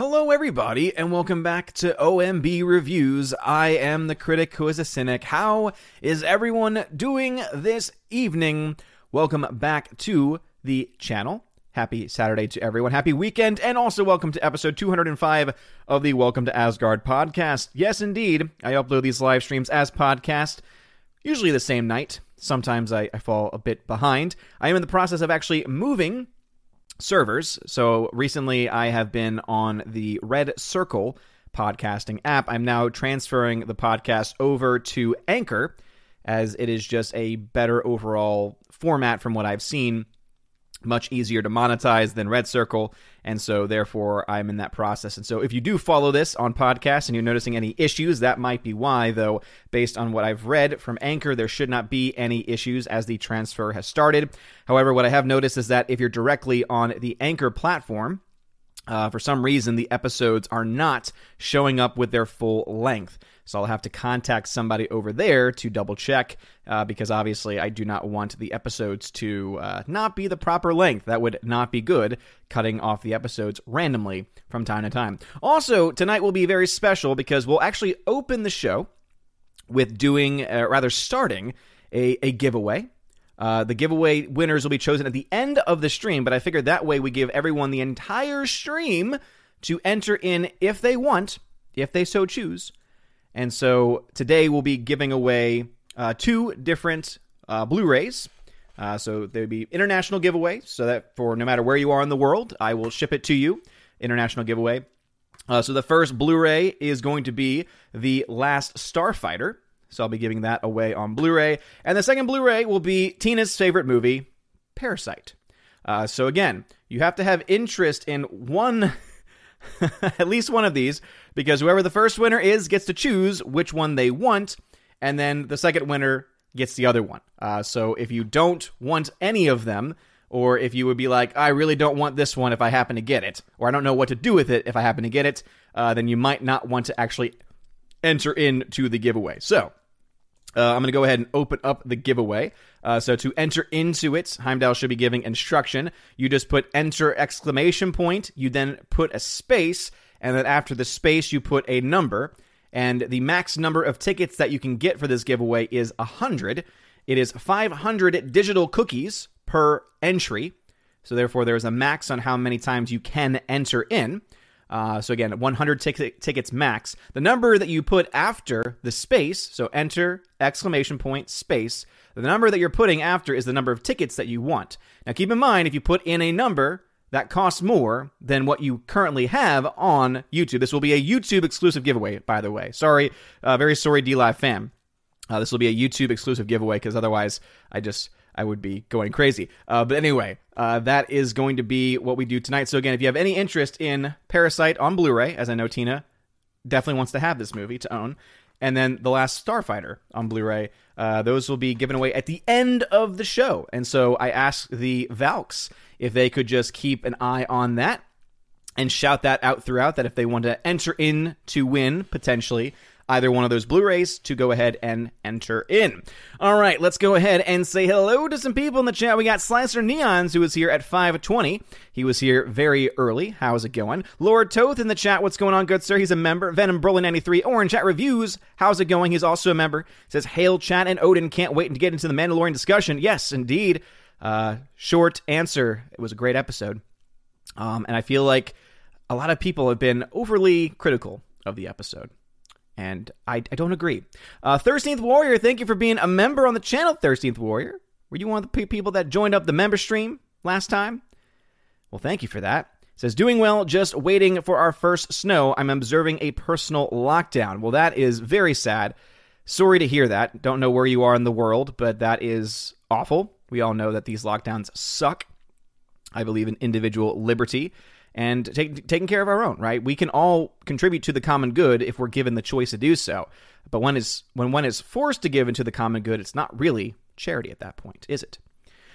Hello, everybody, and welcome back to OMB Reviews. I am the critic who is a cynic. How is everyone doing this evening? Welcome back to the channel. Happy Saturday to everyone. Happy weekend, and also welcome to episode 205 of the Welcome to Asgard podcast. Yes, indeed, I upload these live streams as podcast, usually the same night. Sometimes I, I fall a bit behind. I am in the process of actually moving servers. So recently I have been on the Red Circle podcasting app. I'm now transferring the podcast over to Anchor as it is just a better overall format from what I've seen much easier to monetize than Red Circle, and so therefore I'm in that process. And so if you do follow this on podcast and you're noticing any issues, that might be why, though, based on what I've read from Anchor, there should not be any issues as the transfer has started. However, what I have noticed is that if you're directly on the Anchor platform, uh, for some reason, the episodes are not showing up with their full length. So I'll have to contact somebody over there to double check uh, because obviously I do not want the episodes to uh, not be the proper length. That would not be good, cutting off the episodes randomly from time to time. Also, tonight will be very special because we'll actually open the show with doing, uh, rather, starting a, a giveaway. Uh, the giveaway winners will be chosen at the end of the stream, but I figured that way we give everyone the entire stream to enter in if they want, if they so choose, and so today we'll be giving away uh, two different uh, Blu rays. Uh, so there will be international giveaway, so that for no matter where you are in the world, I will ship it to you. International giveaway. Uh, so the first Blu ray is going to be The Last Starfighter. So I'll be giving that away on Blu ray. And the second Blu ray will be Tina's favorite movie, Parasite. Uh, so again, you have to have interest in one, at least one of these because whoever the first winner is gets to choose which one they want, and then the second winner gets the other one. Uh, so if you don't want any of them, or if you would be like, I really don't want this one if I happen to get it, or I don't know what to do with it if I happen to get it, uh, then you might not want to actually enter into the giveaway. So uh, I'm going to go ahead and open up the giveaway. Uh, so to enter into it, Heimdall should be giving instruction. You just put enter exclamation point. You then put a space, and then after the space, you put a number. And the max number of tickets that you can get for this giveaway is 100. It is 500 digital cookies per entry. So, therefore, there is a max on how many times you can enter in. Uh, so, again, 100 tickets max. The number that you put after the space, so enter, exclamation point, space, the number that you're putting after is the number of tickets that you want. Now, keep in mind, if you put in a number, that costs more than what you currently have on YouTube. This will be a YouTube exclusive giveaway, by the way. Sorry, uh, very sorry, D Live fam. Uh, this will be a YouTube exclusive giveaway because otherwise, I just I would be going crazy. Uh, but anyway, uh, that is going to be what we do tonight. So again, if you have any interest in Parasite on Blu-ray, as I know Tina definitely wants to have this movie to own, and then The Last Starfighter on Blu-ray, uh, those will be given away at the end of the show. And so I asked the Valks if they could just keep an eye on that and shout that out throughout that if they want to enter in to win potentially either one of those Blu-rays to go ahead and enter in. All right, let's go ahead and say hello to some people in the chat. We got Slicer Neons who was here at 520. He was here very early. How's it going? Lord Toth in the chat. What's going on, good sir? He's a member. Venom Broly 93. Orange Chat Reviews. How's it going? He's also a member. Says Hail Chat and Odin can't wait to get into the Mandalorian discussion. Yes, indeed. Uh, short answer. It was a great episode. Um, and I feel like a lot of people have been overly critical of the episode. And I, I don't agree. Uh, 13th Warrior, thank you for being a member on the channel, 13th Warrior. Were you one of the people that joined up the member stream last time? Well, thank you for that. It says, doing well, just waiting for our first snow. I'm observing a personal lockdown. Well, that is very sad. Sorry to hear that. Don't know where you are in the world, but that is awful. We all know that these lockdowns suck. I believe in individual liberty and take, taking care of our own, right? We can all contribute to the common good if we're given the choice to do so. But when is when one is forced to give into the common good, it's not really charity at that point, is it?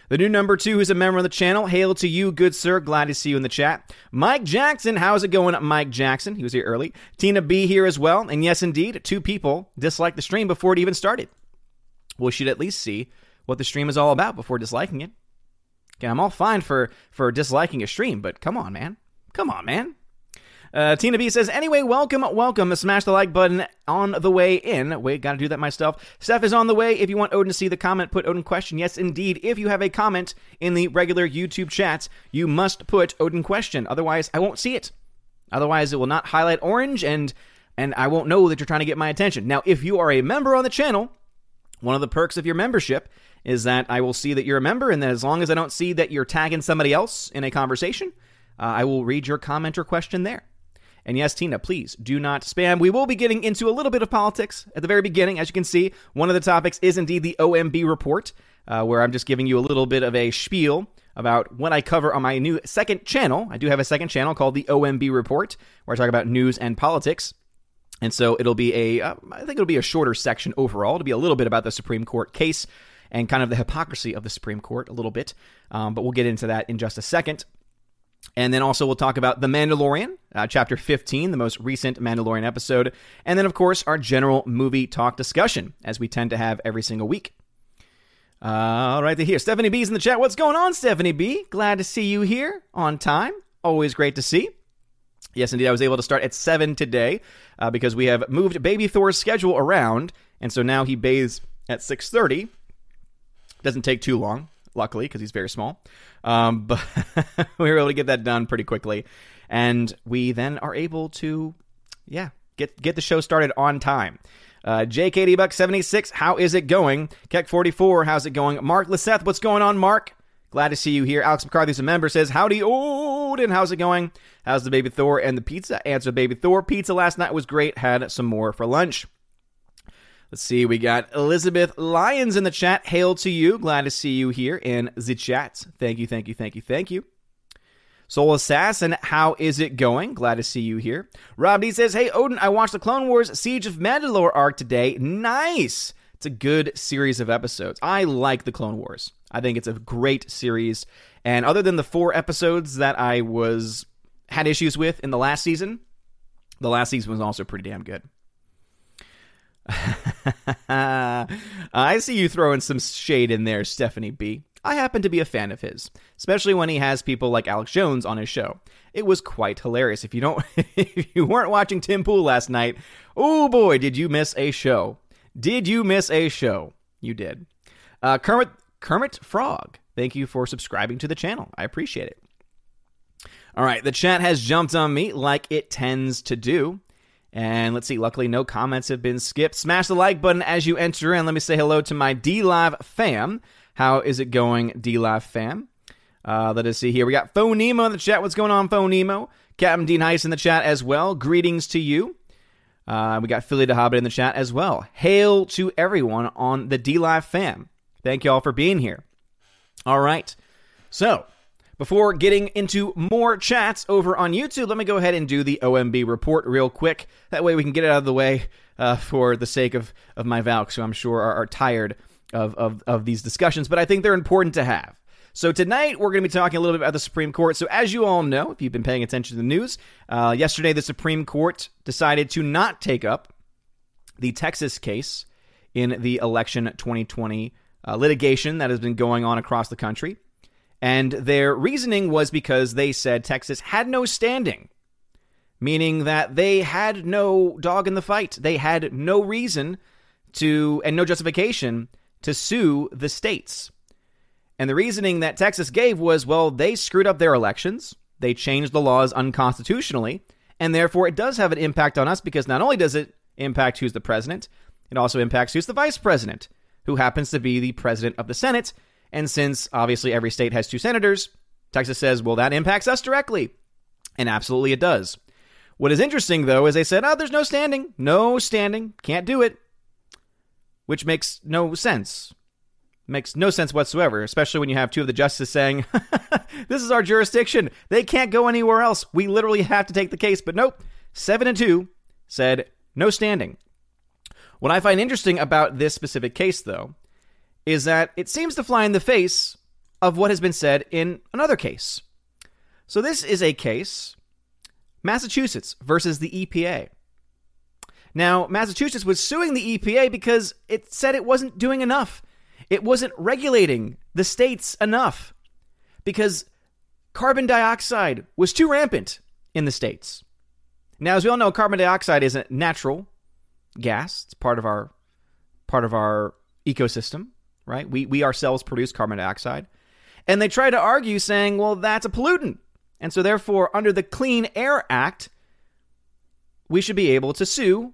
The new number two is a member of the channel. Hail to you, good sir. Glad to see you in the chat. Mike Jackson, how's it going, Mike Jackson? He was here early. Tina B here as well. And yes, indeed, two people disliked the stream before it even started. We should at least see what the stream is all about before disliking it. Okay, I'm all fine for for disliking a stream, but come on, man. Come on, man. Uh, Tina B says, anyway, welcome, welcome. Smash the like button on the way in. Wait, gotta do that myself. Steph is on the way. If you want Odin to see the comment, put Odin question. Yes, indeed. If you have a comment in the regular YouTube chats, you must put Odin question. Otherwise, I won't see it. Otherwise, it will not highlight orange and and I won't know that you're trying to get my attention. Now, if you are a member on the channel, one of the perks of your membership is that I will see that you're a member, and that as long as I don't see that you're tagging somebody else in a conversation, uh, I will read your comment or question there. And yes, Tina, please do not spam. We will be getting into a little bit of politics at the very beginning. As you can see, one of the topics is indeed the OMB report, uh, where I'm just giving you a little bit of a spiel about what I cover on my new second channel. I do have a second channel called the OMB Report, where I talk about news and politics. And so it'll be a, uh, I think it'll be a shorter section overall. It'll be a little bit about the Supreme Court case and kind of the hypocrisy of the Supreme Court a little bit. Um, but we'll get into that in just a second. And then also we'll talk about The Mandalorian, uh, chapter 15, the most recent Mandalorian episode. And then, of course, our general movie talk discussion, as we tend to have every single week. All right, here. Stephanie B's in the chat. What's going on, Stephanie B? Glad to see you here on time. Always great to see. Yes, indeed. I was able to start at 7 today uh, because we have moved Baby Thor's schedule around. And so now he bathes at 6.30. Doesn't take too long, luckily, because he's very small. Um, but we were able to get that done pretty quickly, and we then are able to, yeah, get get the show started on time. Uh, JKD Buck 76, how is it going? Keck 44, how's it going? Mark Lisseth, what's going on, Mark? Glad to see you here. Alex McCarthy's a member, says, Howdy, Odin, how's it going? How's the baby Thor and the pizza? Answer baby Thor. Pizza last night was great. Had some more for lunch. Let's see, we got Elizabeth Lyons in the chat. Hail to you. Glad to see you here in the chat. Thank you, thank you, thank you, thank you. Soul Assassin, how is it going? Glad to see you here. Rob D says, Hey, Odin, I watched the Clone Wars Siege of Mandalore arc today. Nice. It's a good series of episodes. I like the Clone Wars. I think it's a great series. And other than the four episodes that I was had issues with in the last season, the last season was also pretty damn good. I see you throwing some shade in there, Stephanie B. I happen to be a fan of his, especially when he has people like Alex Jones on his show. It was quite hilarious. If you don't if you weren't watching Tim Pool last night, oh boy, did you miss a show. Did you miss a show? You did. Uh, Kermit Kermit Frog, thank you for subscribing to the channel. I appreciate it. All right, the chat has jumped on me like it tends to do. And let's see, luckily no comments have been skipped. Smash the like button as you enter in. Let me say hello to my D Live fam. How is it going, D Live fam? Uh, let us see here. We got Phone Nemo in the chat. What's going on, Phone Nemo? Captain Dean Heiss in the chat as well. Greetings to you. Uh, we got Philly the Hobbit in the chat as well. Hail to everyone on the D Live fam. Thank you all for being here. All right. So, before getting into more chats over on YouTube, let me go ahead and do the OMB report real quick. That way we can get it out of the way uh, for the sake of, of my Valks, who I'm sure are, are tired of, of, of these discussions, but I think they're important to have. So tonight we're going to be talking a little bit about the Supreme Court. So as you all know, if you've been paying attention to the news, uh, yesterday the Supreme Court decided to not take up the Texas case in the election 2020 uh, litigation that has been going on across the country. And their reasoning was because they said Texas had no standing, meaning that they had no dog in the fight. They had no reason to, and no justification to sue the states. And the reasoning that Texas gave was well, they screwed up their elections, they changed the laws unconstitutionally, and therefore it does have an impact on us because not only does it impact who's the president, it also impacts who's the vice president, who happens to be the president of the Senate and since obviously every state has two senators, Texas says, well, that impacts us directly. And absolutely it does. What is interesting, though, is they said, oh, there's no standing. No standing. Can't do it. Which makes no sense. Makes no sense whatsoever, especially when you have two of the justices saying, this is our jurisdiction. They can't go anywhere else. We literally have to take the case. But nope. Seven and two said, no standing. What I find interesting about this specific case, though, is that it seems to fly in the face of what has been said in another case. So, this is a case Massachusetts versus the EPA. Now, Massachusetts was suing the EPA because it said it wasn't doing enough. It wasn't regulating the states enough because carbon dioxide was too rampant in the states. Now, as we all know, carbon dioxide is a natural gas. It's part of our part of our ecosystem, right? We we ourselves produce carbon dioxide. And they try to argue saying, well, that's a pollutant. And so therefore, under the Clean Air Act, we should be able to sue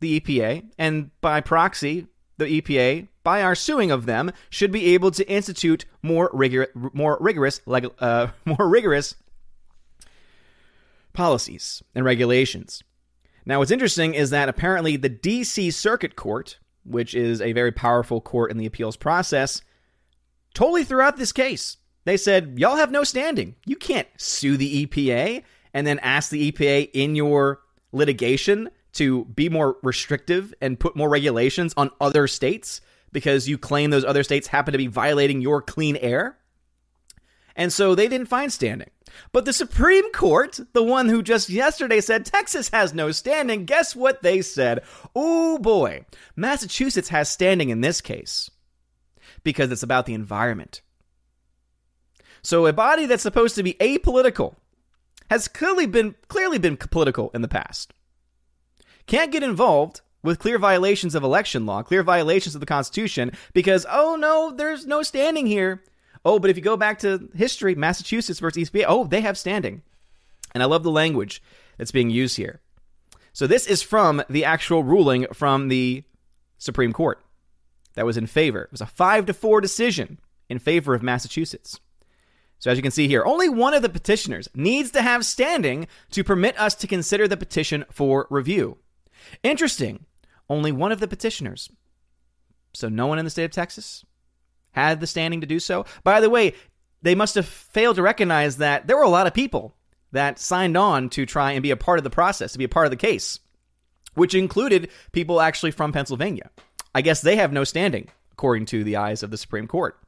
the EPA and by proxy, the EPA, by our suing of them, should be able to institute more rigor, more rigorous, uh, more rigorous policies and regulations. Now, what's interesting is that apparently the DC Circuit Court, which is a very powerful court in the appeals process, totally throughout this case. They said, Y'all have no standing. You can't sue the EPA and then ask the EPA in your litigation to be more restrictive and put more regulations on other states because you claim those other states happen to be violating your clean air. And so they didn't find standing. But the Supreme Court, the one who just yesterday said Texas has no standing, guess what they said? Oh boy, Massachusetts has standing in this case because it's about the environment. So a body that's supposed to be apolitical has clearly been clearly been political in the past. Can't get involved with clear violations of election law, clear violations of the Constitution, because oh no, there's no standing here. Oh, but if you go back to history, Massachusetts versus EPA, oh, they have standing. And I love the language that's being used here. So this is from the actual ruling from the Supreme Court that was in favor. It was a 5 to 4 decision in favor of Massachusetts. So as you can see here, only one of the petitioners needs to have standing to permit us to consider the petition for review. Interesting. Only one of the petitioners. So no one in the state of Texas had the standing to do so. By the way, they must have failed to recognize that there were a lot of people that signed on to try and be a part of the process, to be a part of the case, which included people actually from Pennsylvania. I guess they have no standing, according to the eyes of the Supreme Court.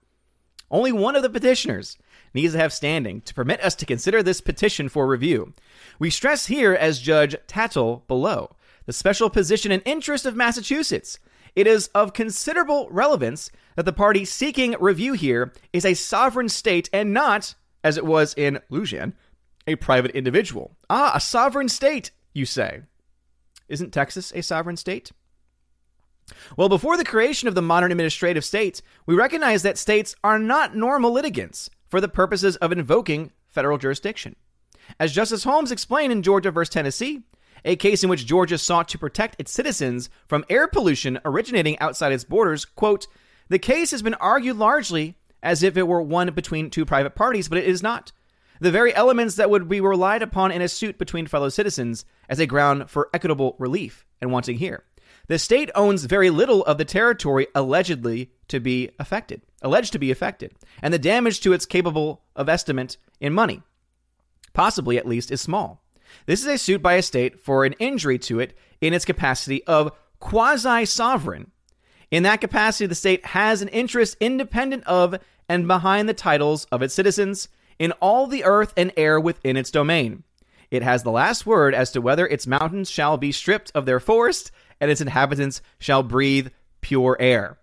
Only one of the petitioners needs to have standing to permit us to consider this petition for review. We stress here, as Judge Tatel below, the special position and interest of Massachusetts. It is of considerable relevance that the party seeking review here is a sovereign state and not, as it was in Lujan, a private individual. Ah, a sovereign state, you say. Isn't Texas a sovereign state? Well, before the creation of the modern administrative state, we recognize that states are not normal litigants for the purposes of invoking federal jurisdiction. As Justice Holmes explained in Georgia v. Tennessee, a case in which Georgia sought to protect its citizens from air pollution originating outside its borders, quote, the case has been argued largely as if it were one between two private parties, but it is not. The very elements that would be relied upon in a suit between fellow citizens as a ground for equitable relief and wanting here. The state owns very little of the territory allegedly to be affected, alleged to be affected, and the damage to its capable of estimate in money, possibly at least, is small. This is a suit by a state for an injury to it in its capacity of quasi sovereign. In that capacity, the state has an interest independent of and behind the titles of its citizens in all the earth and air within its domain. It has the last word as to whether its mountains shall be stripped of their forest and its inhabitants shall breathe pure air.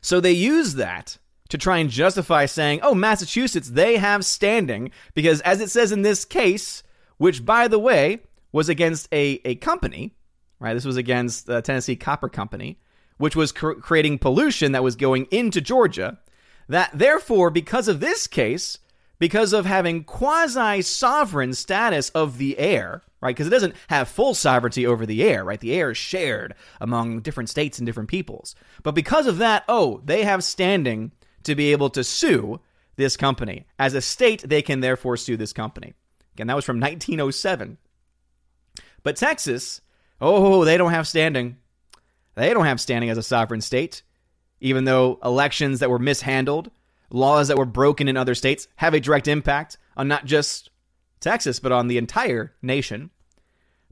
So they use that to try and justify saying, oh, Massachusetts, they have standing, because as it says in this case, which by the way was against a, a company, right? This was against the Tennessee Copper Company, which was cr- creating pollution that was going into Georgia. That therefore, because of this case, because of having quasi sovereign status of the air, right? Because it doesn't have full sovereignty over the air, right? The air is shared among different states and different peoples. But because of that, oh, they have standing to be able to sue this company. As a state, they can therefore sue this company. Again, that was from 1907. But Texas, oh, they don't have standing. They don't have standing as a sovereign state, even though elections that were mishandled laws that were broken in other states have a direct impact on not just Texas, but on the entire nation.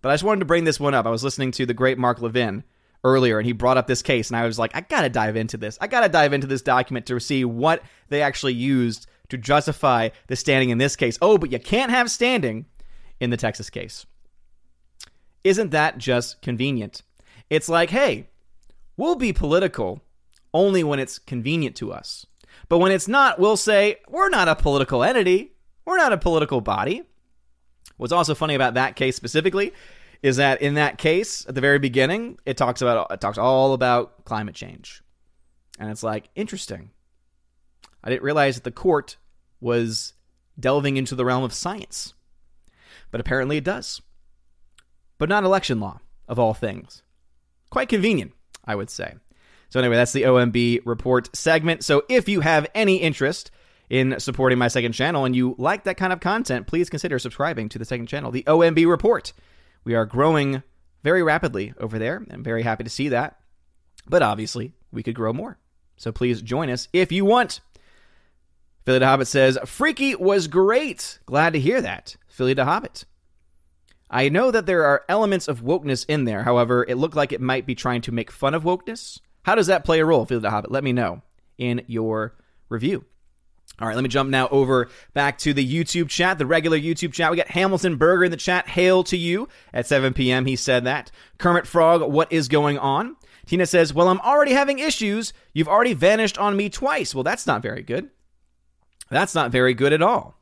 But I just wanted to bring this one up. I was listening to the great Mark Levin earlier, and he brought up this case, and I was like, I gotta dive into this. I gotta dive into this document to see what they actually used to justify the standing in this case. Oh, but you can't have standing in the Texas case. Isn't that just convenient? It's like, hey, we'll be political only when it's convenient to us. But when it's not, we'll say, we're not a political entity. We're not a political body. What's also funny about that case specifically is that in that case, at the very beginning, it talks about it talks all about climate change. And it's like, interesting. I didn't realize that the court was delving into the realm of science. But apparently it does. But not election law, of all things. Quite convenient, I would say. So, anyway, that's the OMB report segment. So, if you have any interest in supporting my second channel and you like that kind of content, please consider subscribing to the second channel, the OMB report. We are growing very rapidly over there. I'm very happy to see that. But obviously, we could grow more. So please join us if you want. Philly the Hobbit says, Freaky was great. Glad to hear that. Philly the Hobbit. I know that there are elements of wokeness in there. However, it looked like it might be trying to make fun of wokeness. How does that play a role, Philly the Hobbit? Let me know in your review. All right, let me jump now over back to the YouTube chat, the regular YouTube chat. We got Hamilton Berger in the chat. Hail to you at 7 p.m. He said that. Kermit Frog, what is going on? Tina says, Well, I'm already having issues. You've already vanished on me twice. Well, that's not very good. That's not very good at all.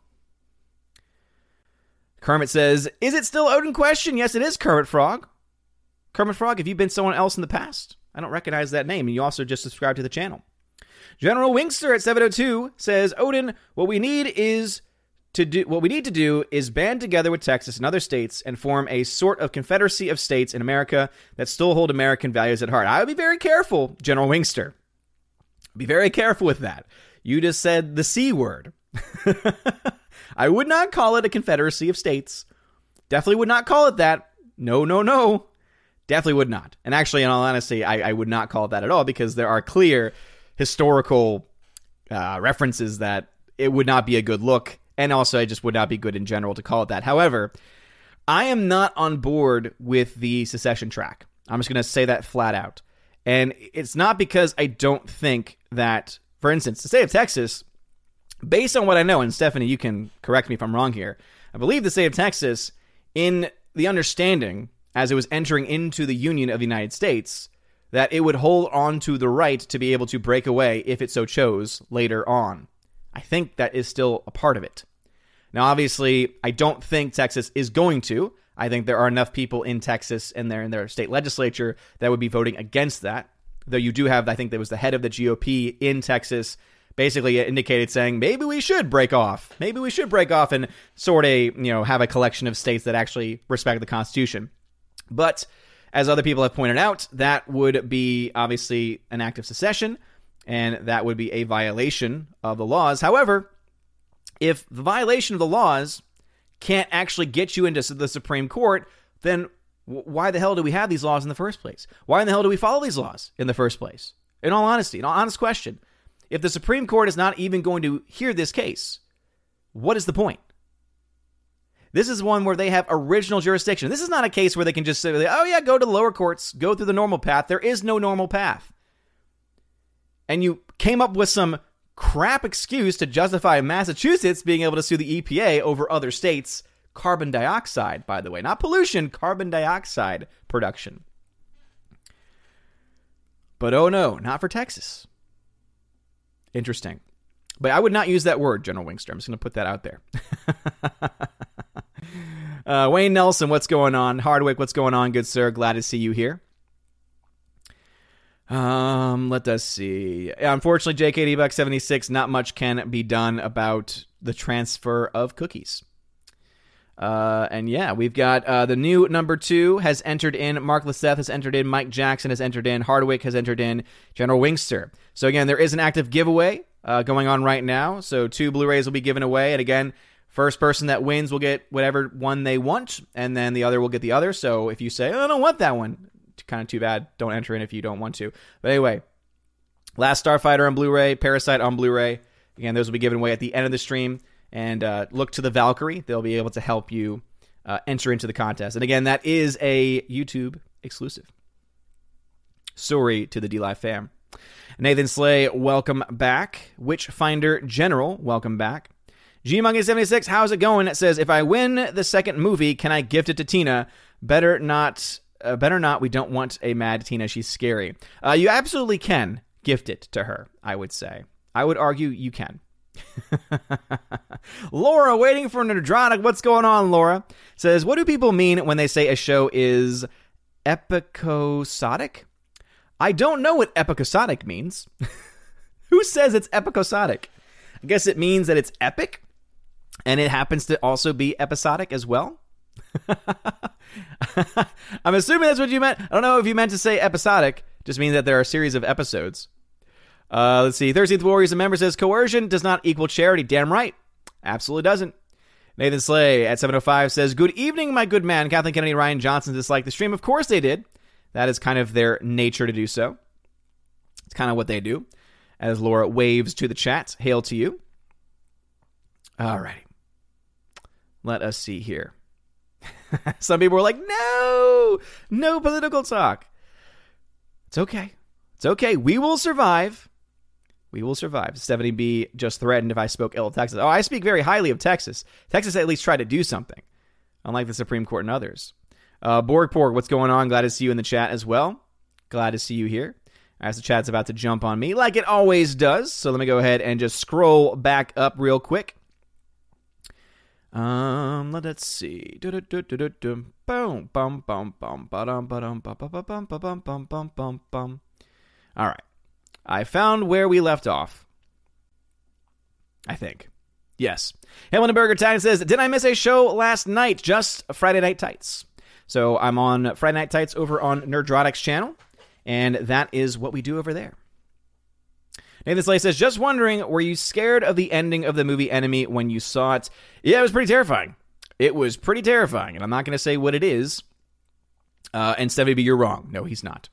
Kermit says, Is it still Odin question? Yes, it is Kermit Frog. Kermit Frog, have you been someone else in the past? I don't recognize that name, and you also just subscribed to the channel. General Wingster at 702 says, Odin, what we need is to do what we need to do is band together with Texas and other states and form a sort of confederacy of states in America that still hold American values at heart. I would be very careful, General Wingster. Be very careful with that. You just said the C word. I would not call it a confederacy of states. Definitely would not call it that. No, no, no. Definitely would not. And actually, in all honesty, I, I would not call it that at all because there are clear historical uh, references that it would not be a good look, and also it just would not be good in general to call it that. However, I am not on board with the secession track. I'm just going to say that flat out. And it's not because I don't think that, for instance, the state of Texas, based on what I know, and Stephanie, you can correct me if I'm wrong here, I believe the state of Texas, in the understanding as it was entering into the Union of the United States, that it would hold on to the right to be able to break away if it so chose later on. I think that is still a part of it. Now, obviously, I don't think Texas is going to. I think there are enough people in Texas and there in their state legislature that would be voting against that. Though you do have, I think there was the head of the GOP in Texas basically indicated saying maybe we should break off. Maybe we should break off and sort of, you know, have a collection of states that actually respect the Constitution. But as other people have pointed out, that would be obviously an act of secession, and that would be a violation of the laws. However, if the violation of the laws can't actually get you into the Supreme Court, then why the hell do we have these laws in the first place? Why in the hell do we follow these laws in the first place? In all honesty, an honest question. If the Supreme Court is not even going to hear this case, what is the point? This is one where they have original jurisdiction. This is not a case where they can just say, oh, yeah, go to the lower courts, go through the normal path. There is no normal path. And you came up with some crap excuse to justify Massachusetts being able to sue the EPA over other states' carbon dioxide, by the way. Not pollution, carbon dioxide production. But oh no, not for Texas. Interesting. But I would not use that word, General Wingster. I'm just going to put that out there. uh, Wayne Nelson, what's going on? Hardwick, what's going on, good sir? Glad to see you here. Um, let us see. Unfortunately, JKD Buck 76, not much can be done about the transfer of cookies. Uh, and yeah, we've got uh, the new number two has entered in. Mark Lisseth has entered in. Mike Jackson has entered in. Hardwick has entered in. General Wingster. So again, there is an active giveaway uh, going on right now. So two Blu-rays will be given away, and again, first person that wins will get whatever one they want, and then the other will get the other. So if you say, oh, I don't want that one, kind of too bad. Don't enter in if you don't want to. But anyway, Last Starfighter on Blu-ray, Parasite on Blu-ray. Again, those will be given away at the end of the stream and uh, look to the Valkyrie. They'll be able to help you uh, enter into the contest. And again, that is a YouTube exclusive. Sorry to the DLive fam. Nathan Slay, welcome back. Witchfinder General, welcome back. Gmonkey76, how's it going? It says, if I win the second movie, can I gift it to Tina? Better not. Uh, better not. We don't want a mad Tina. She's scary. Uh, you absolutely can gift it to her. I would say. I would argue you can. Laura, waiting for Nerdrotic. What's going on, Laura? Says, what do people mean when they say a show is episodic? I don't know what episodic means. Who says it's episodic? I guess it means that it's epic, and it happens to also be episodic as well. I'm assuming that's what you meant. I don't know if you meant to say episodic, just means that there are a series of episodes. Uh, let's see. 13th Warriors, a member says coercion does not equal charity. Damn right. Absolutely doesn't. Nathan Slay at 705 says, Good evening, my good man. Kathleen Kennedy Rian Johnson disliked the stream. Of course they did. That is kind of their nature to do so. It's kind of what they do. As Laura waves to the chat, hail to you. All righty. Let us see here. Some people were like, no, no political talk. It's okay. It's okay. We will survive. We will survive. 70B just threatened if I spoke ill of Texas. Oh, I speak very highly of Texas. Texas at least tried to do something, unlike the Supreme Court and others. Uh, Borg Porg, what's going on? Glad to see you in the chat as well. Glad to see you here. As the chat's about to jump on me, like it always does. So let me go ahead and just scroll back up real quick. Um, let's see. Boom, bum, bum, bum, ba-dum, ba-dum, ba-ba-bum, ba-bum, bum, bum, bum. All right. I found where we left off. I think. Yes. Hamilton Burger Tag says, Did I miss a show last night? Just Friday Night Tights. So I'm on Friday Night Tights over on Nerdrotic's channel, and that is what we do over there. Nathan Slay says, just wondering, were you scared of the ending of the movie Enemy when you saw it? Yeah, it was pretty terrifying. It was pretty terrifying, and I'm not going to say what it is. Uh, and Stevie B, you're wrong. No, he's not.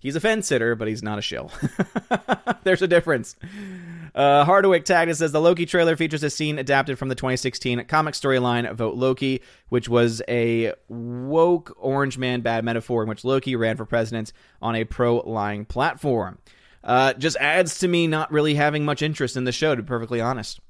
He's a fence sitter, but he's not a shill. There's a difference. Uh, Hardwick tagged says the Loki trailer features a scene adapted from the 2016 comic storyline Vote Loki, which was a woke Orange Man bad metaphor in which Loki ran for president on a pro lying platform uh, just adds to me not really having much interest in the show, to be perfectly honest.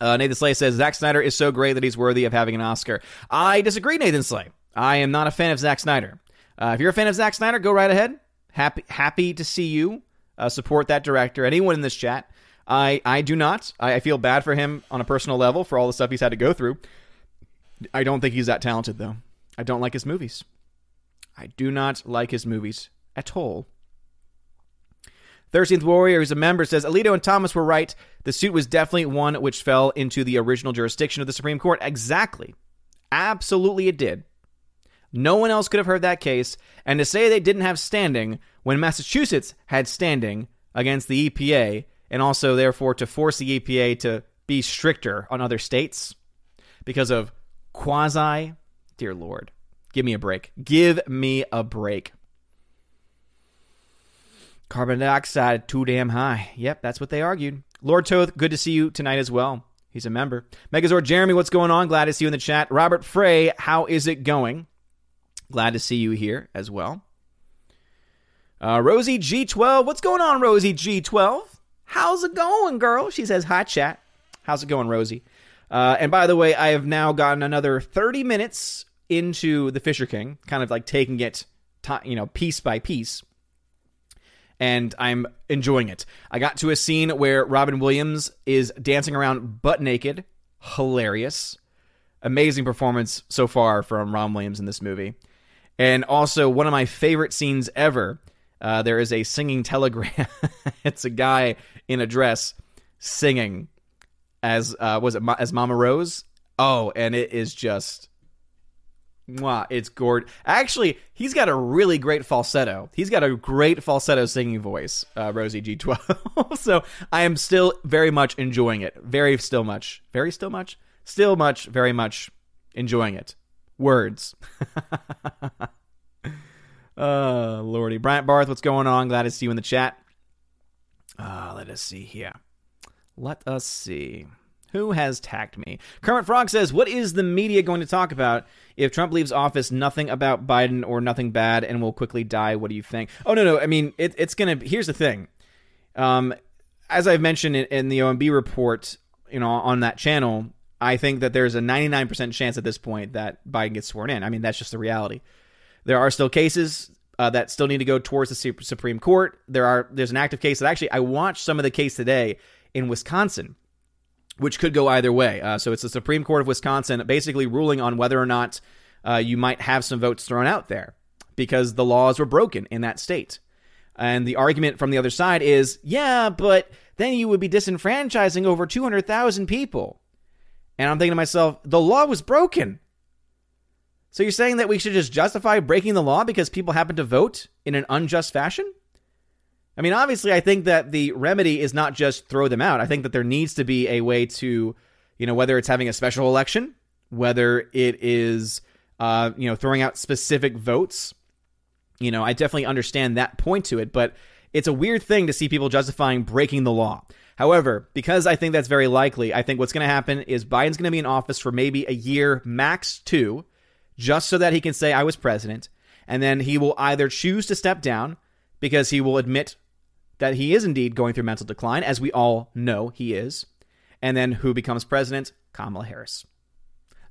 Uh, Nathan Slay says Zack Snyder is so great that he's worthy of having an Oscar. I disagree, Nathan Slay. I am not a fan of Zack Snyder. Uh, if you're a fan of Zack Snyder, go right ahead. Happy happy to see you uh, support that director. Anyone in this chat, I I do not. I, I feel bad for him on a personal level for all the stuff he's had to go through. I don't think he's that talented though. I don't like his movies. I do not like his movies at all. 13th Warrior, who's a member, says Alito and Thomas were right. The suit was definitely one which fell into the original jurisdiction of the Supreme Court. Exactly. Absolutely, it did. No one else could have heard that case. And to say they didn't have standing when Massachusetts had standing against the EPA, and also, therefore, to force the EPA to be stricter on other states because of quasi, dear Lord, give me a break. Give me a break. Carbon dioxide too damn high. Yep, that's what they argued. Lord Toth, good to see you tonight as well. He's a member. Megazord Jeremy, what's going on? Glad to see you in the chat. Robert Frey, how is it going? Glad to see you here as well. Uh, Rosie G12, what's going on, Rosie G12? How's it going, girl? She says, hi, chat. How's it going, Rosie? Uh, and by the way, I have now gotten another 30 minutes into The Fisher King, kind of like taking it, you know, piece by piece and I'm enjoying it. I got to a scene where Robin Williams is dancing around butt naked. Hilarious. Amazing performance so far from Robin Williams in this movie. And also, one of my favorite scenes ever. Uh, there is a singing telegram. it's a guy in a dress singing as uh, was it as Mama Rose? Oh, and it is just Mwah, it's Gord. Actually, he's got a really great falsetto. He's got a great falsetto singing voice, uh, Rosie G12. so I am still very much enjoying it. Very still much. Very still much? Still much, very much enjoying it. Words. uh, Lordy. Bryant Barth, what's going on? Glad to see you in the chat. Uh, let us see here. Let us see. Who has tagged me? Kermit Frog says, What is the media going to talk about if Trump leaves office? Nothing about Biden or nothing bad and will quickly die. What do you think? Oh, no, no. I mean, it, it's going to. Here's the thing. Um, as I've mentioned in, in the OMB report, you know, on that channel, I think that there's a 99% chance at this point that Biden gets sworn in. I mean, that's just the reality. There are still cases uh, that still need to go towards the Supreme Court. There are there's an active case that actually I watched some of the case today in Wisconsin which could go either way. Uh, so it's the Supreme Court of Wisconsin basically ruling on whether or not uh, you might have some votes thrown out there because the laws were broken in that state. And the argument from the other side is, yeah, but then you would be disenfranchising over 200,000 people. And I'm thinking to myself, the law was broken. So you're saying that we should just justify breaking the law because people happen to vote in an unjust fashion? I mean, obviously, I think that the remedy is not just throw them out. I think that there needs to be a way to, you know, whether it's having a special election, whether it is, uh, you know, throwing out specific votes. You know, I definitely understand that point to it, but it's a weird thing to see people justifying breaking the law. However, because I think that's very likely, I think what's going to happen is Biden's going to be in office for maybe a year, max two, just so that he can say, I was president. And then he will either choose to step down because he will admit that he is indeed going through mental decline, as we all know he is. And then who becomes president? Kamala Harris.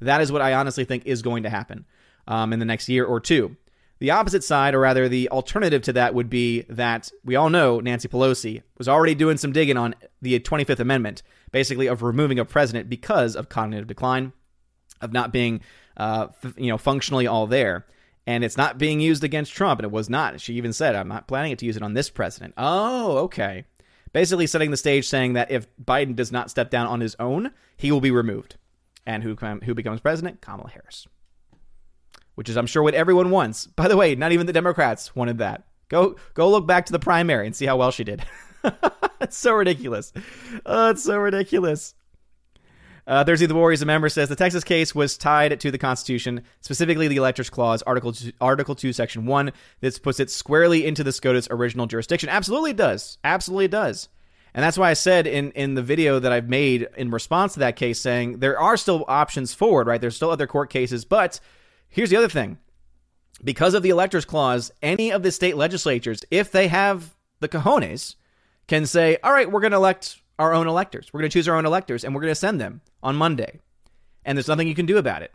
That is what I honestly think is going to happen um, in the next year or two. The opposite side, or rather the alternative to that, would be that we all know Nancy Pelosi was already doing some digging on the 25th Amendment, basically of removing a president because of cognitive decline, of not being, uh, f- you know, functionally all there and it's not being used against Trump. And it was not. She even said, I'm not planning it to use it on this president. Oh, okay. Basically, setting the stage saying that if Biden does not step down on his own, he will be removed. And who, who becomes president? Kamala Harris. Which is, I'm sure, what everyone wants. By the way, not even the Democrats wanted that. Go, go look back to the primary and see how well she did. it's so ridiculous. Oh, it's so ridiculous. Uh, 13th Warriors, a member says the Texas case was tied to the Constitution, specifically the Electors Clause, Article two, Article Two, Section One. This puts it squarely into the SCOTUS original jurisdiction. Absolutely, it does. Absolutely, it does. And that's why I said in, in the video that I've made in response to that case, saying there are still options forward, right? There's still other court cases, but here's the other thing: because of the Electors Clause, any of the state legislatures, if they have the cojones, can say, "All right, we're going to elect our own electors. We're going to choose our own electors and we're going to send them on Monday. And there's nothing you can do about it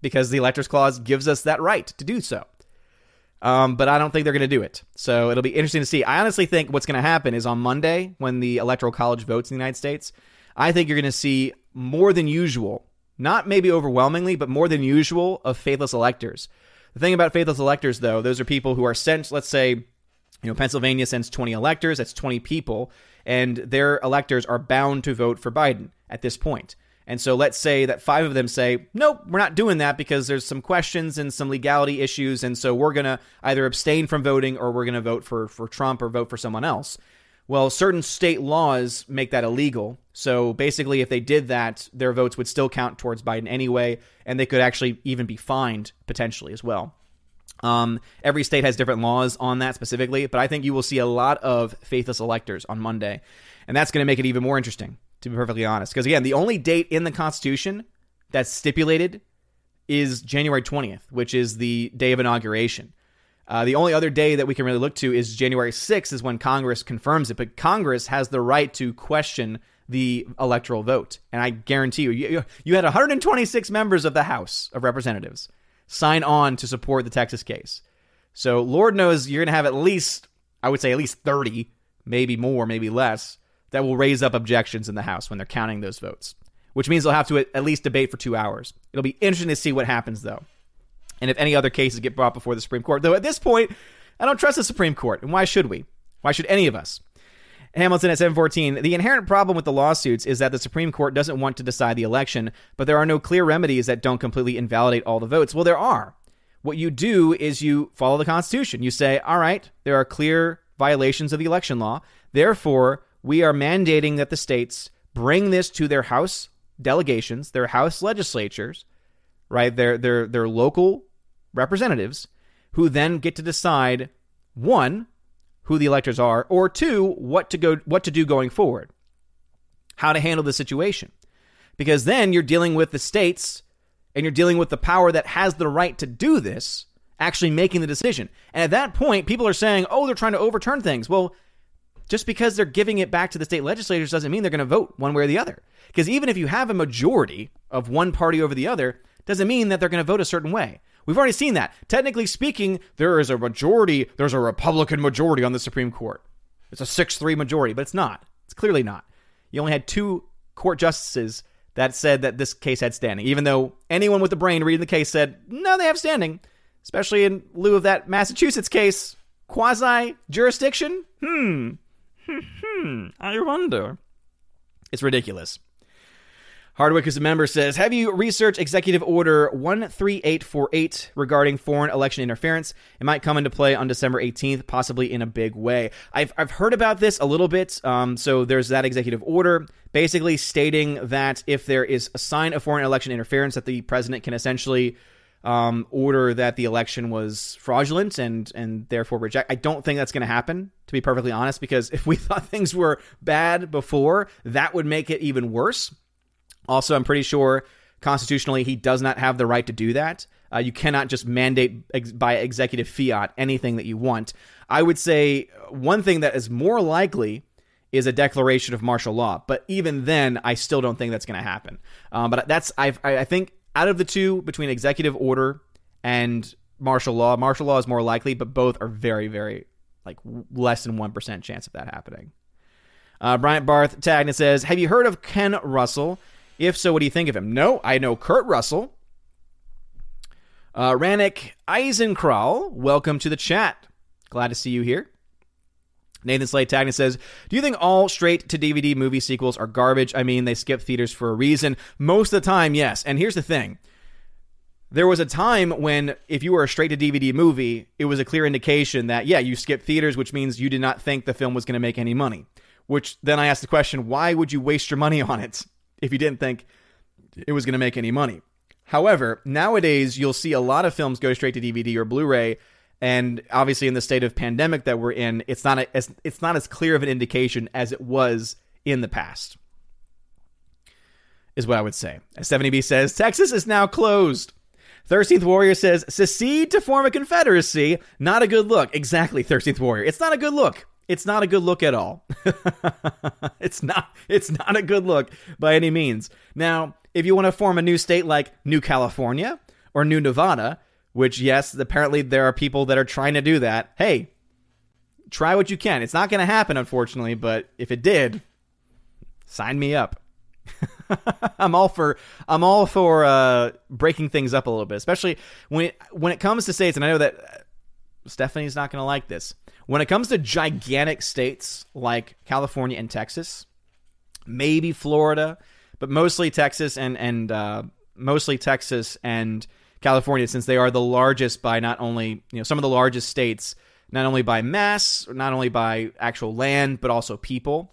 because the electors clause gives us that right to do so. Um, but I don't think they're going to do it. So it'll be interesting to see. I honestly think what's going to happen is on Monday, when the Electoral College votes in the United States, I think you're going to see more than usual, not maybe overwhelmingly, but more than usual, of faithless electors. The thing about faithless electors, though, those are people who are sent, let's say, you know, Pennsylvania sends 20 electors, that's 20 people and their electors are bound to vote for Biden at this point. And so let's say that five of them say, nope, we're not doing that because there's some questions and some legality issues. And so we're going to either abstain from voting or we're going to vote for, for Trump or vote for someone else. Well, certain state laws make that illegal. So basically, if they did that, their votes would still count towards Biden anyway, and they could actually even be fined potentially as well. Um, every state has different laws on that specifically, but I think you will see a lot of faithless electors on Monday. And that's going to make it even more interesting, to be perfectly honest. Because again, the only date in the Constitution that's stipulated is January 20th, which is the day of inauguration. Uh, the only other day that we can really look to is January 6th, is when Congress confirms it. But Congress has the right to question the electoral vote. And I guarantee you, you, you had 126 members of the House of Representatives sign on to support the Texas case. So Lord knows you're going to have at least, I would say at least 30, maybe more, maybe less, that will raise up objections in the House when they're counting those votes, which means they'll have to at least debate for two hours. It'll be interesting to see what happens, though. And if any other cases get brought before the Supreme Court. Though at this point, I don't trust the Supreme Court. And why should we? Why should any of us? Hamilton at 714. The inherent problem with the lawsuits is that the Supreme Court doesn't want to decide the election, but there are no clear remedies that don't completely invalidate all the votes. Well, there are. What you do is you follow the Constitution. You say, all right, there are clear violations of the election law. Therefore, we are mandating that the states bring this to their House delegations, their House legislatures, right? Their, their, their local representatives, who then get to decide one, who the electors are, or two, what to go what to do going forward. How to handle the situation. Because then you're dealing with the states and you're dealing with the power that has the right to do this actually making the decision. And at that point, people are saying, "Oh, they're trying to overturn things." Well, just because they're giving it back to the state legislators doesn't mean they're going to vote one way or the other. Because even if you have a majority of one party over the other, doesn't mean that they're going to vote a certain way. We've already seen that. Technically speaking, there is a majority, there's a Republican majority on the Supreme Court. It's a 6 3 majority, but it's not. It's clearly not. You only had two court justices that said that this case had standing, even though anyone with the brain reading the case said, no, they have standing, especially in lieu of that Massachusetts case. Quasi jurisdiction? Hmm. Hmm. I wonder. It's ridiculous. Hardwick, as a member, says Have you researched Executive Order 13848 regarding foreign election interference? It might come into play on December 18th, possibly in a big way. I've, I've heard about this a little bit. Um, so there's that executive order basically stating that if there is a sign of foreign election interference, that the president can essentially um, order that the election was fraudulent and and therefore reject. I don't think that's going to happen, to be perfectly honest, because if we thought things were bad before, that would make it even worse. Also, I'm pretty sure constitutionally he does not have the right to do that. Uh, you cannot just mandate ex- by executive fiat anything that you want. I would say one thing that is more likely is a declaration of martial law, but even then, I still don't think that's going to happen. Um, but that's I, I think out of the two between executive order and martial law, martial law is more likely, but both are very very like less than one percent chance of that happening. Uh, Bryant Barth tagged says, "Have you heard of Ken Russell?" If so, what do you think of him? No, I know Kurt Russell. Uh, Rannick Eisenkral, welcome to the chat. Glad to see you here. Nathan Slade and says, Do you think all straight to DVD movie sequels are garbage? I mean, they skip theaters for a reason. Most of the time, yes. And here's the thing there was a time when if you were a straight to DVD movie, it was a clear indication that, yeah, you skipped theaters, which means you did not think the film was going to make any money. Which then I asked the question, why would you waste your money on it? If you didn't think it was going to make any money. However, nowadays you'll see a lot of films go straight to DVD or Blu-ray, and obviously in the state of pandemic that we're in, it's not a, it's, it's not as clear of an indication as it was in the past. Is what I would say. As 70B says, Texas is now closed. 13th Warrior says, secede to form a confederacy. Not a good look. Exactly, 13th Warrior. It's not a good look. It's not a good look at all. it's not it's not a good look by any means. Now, if you want to form a new state like New California or New Nevada, which yes, apparently there are people that are trying to do that. Hey, try what you can. It's not going to happen unfortunately, but if it did, sign me up. I'm all for I'm all for uh, breaking things up a little bit, especially when it, when it comes to states. And I know that Stephanie's not going to like this. When it comes to gigantic states like California and Texas, maybe Florida, but mostly Texas and and uh, mostly Texas and California, since they are the largest by not only you know some of the largest states, not only by mass, not only by actual land, but also people.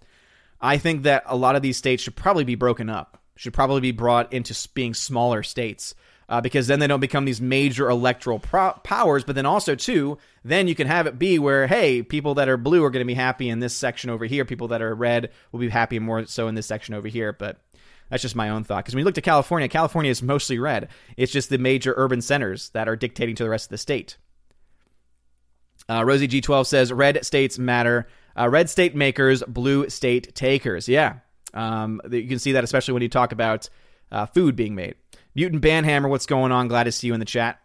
I think that a lot of these states should probably be broken up. Should probably be brought into being smaller states uh, because then they don't become these major electoral pro- powers. But then also, too, then you can have it be where, hey, people that are blue are going to be happy in this section over here. People that are red will be happy more so in this section over here. But that's just my own thought. Because when you look to California, California is mostly red. It's just the major urban centers that are dictating to the rest of the state. Uh, Rosie G12 says red states matter. Uh, red state makers, blue state takers. Yeah. Um, you can see that especially when you talk about uh, food being made. Mutant Banhammer, what's going on? Glad to see you in the chat.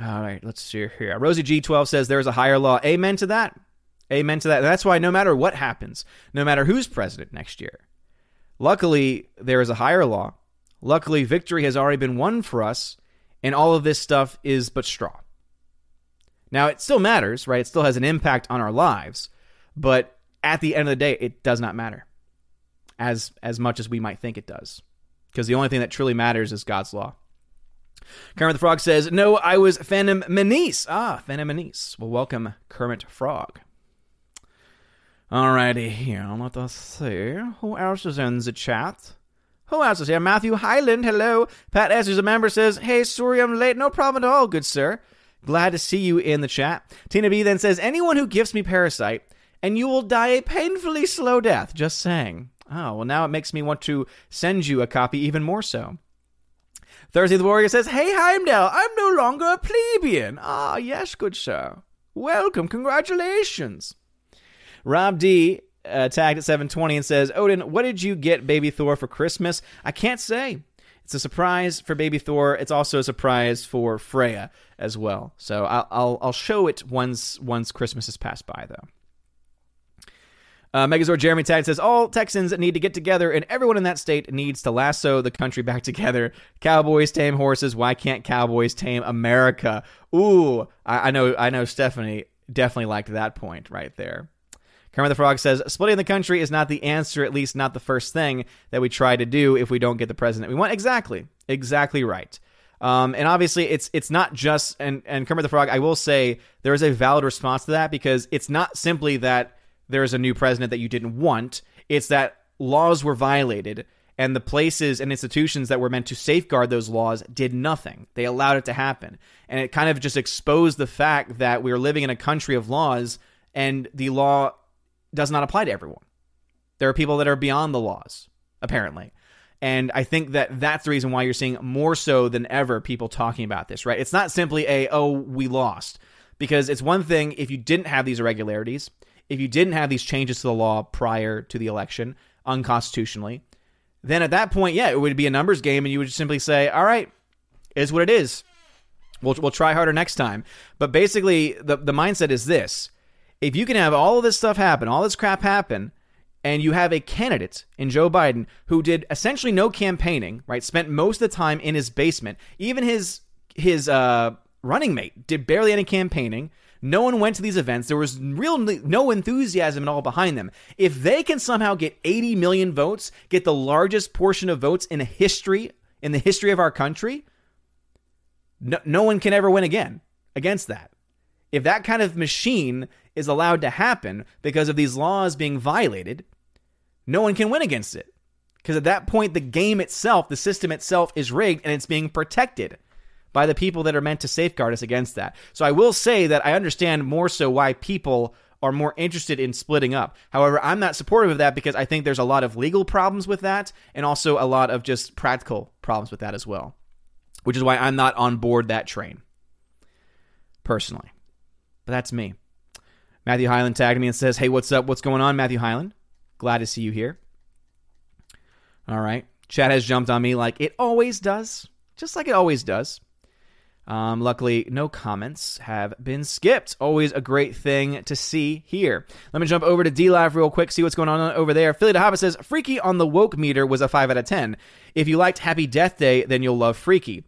All right, let's see here. Rosie G12 says there's a higher law. Amen to that. Amen to that. That's why no matter what happens, no matter who's president next year, luckily there is a higher law. Luckily, victory has already been won for us, and all of this stuff is but straw. Now, it still matters, right? It still has an impact on our lives, but at the end of the day, it does not matter as as much as we might think it does because the only thing that truly matters is God's law. Kermit the Frog says, No, I was Phantom Menace. Ah, Phantom Menace. Well, welcome, Kermit Frog. Alrighty, here, let us see. Who else is in the chat? Who else is here? Matthew Highland, hello. Pat S. is a member, says, Hey, sorry I'm late. No problem at all, good sir. Glad to see you in the chat. Tina B then says, Anyone who gives me Parasite, and you will die a painfully slow death. Just saying. Oh, well, now it makes me want to send you a copy even more so. Thursday the Warrior says, Hey, Heimdall, I'm no longer a plebeian. Ah, yes, good sir. Welcome, congratulations. Rob D uh, tagged at 720 and says, Odin, what did you get Baby Thor for Christmas? I can't say. It's a surprise for Baby Thor. It's also a surprise for Freya as well. So I'll, I'll, I'll show it once once Christmas has passed by, though. Uh, Megazord Jeremy Tag says all Texans need to get together, and everyone in that state needs to lasso the country back together. Cowboys tame horses. Why can't cowboys tame America? Ooh, I, I know. I know. Stephanie definitely liked that point right there. Kermit the Frog says splitting the country is not the answer, at least not the first thing that we try to do if we don't get the president we want. Exactly, exactly right. Um, and obviously, it's it's not just and and Kermit the Frog. I will say there is a valid response to that because it's not simply that there's a new president that you didn't want. It's that laws were violated and the places and institutions that were meant to safeguard those laws did nothing. They allowed it to happen. And it kind of just exposed the fact that we are living in a country of laws and the law does not apply to everyone. There are people that are beyond the laws, apparently. And I think that that's the reason why you're seeing more so than ever people talking about this, right? It's not simply a, oh, we lost. Because it's one thing if you didn't have these irregularities, if you didn't have these changes to the law prior to the election unconstitutionally, then at that point, yeah, it would be a numbers game, and you would simply say, "All right, is what it is. We'll we'll try harder next time." But basically, the the mindset is this: if you can have all of this stuff happen, all this crap happen, and you have a candidate in Joe Biden who did essentially no campaigning, right? Spent most of the time in his basement. Even his his uh, running mate did barely any campaigning. No one went to these events. There was real no enthusiasm at all behind them. If they can somehow get 80 million votes, get the largest portion of votes in history in the history of our country, no, no one can ever win again against that. If that kind of machine is allowed to happen because of these laws being violated, no one can win against it. Because at that point, the game itself, the system itself is rigged and it's being protected by the people that are meant to safeguard us against that. So I will say that I understand more so why people are more interested in splitting up. However, I'm not supportive of that because I think there's a lot of legal problems with that and also a lot of just practical problems with that as well. Which is why I'm not on board that train personally. But that's me. Matthew Highland tagged me and says, Hey, what's up? What's going on, Matthew Highland? Glad to see you here. All right. Chat has jumped on me like it always does, just like it always does. Um, luckily, no comments have been skipped. Always a great thing to see here. Let me jump over to D Live real quick, see what's going on over there. Philly Hobbit says Freaky on the woke meter was a 5 out of 10. If you liked Happy Death Day, then you'll love Freaky.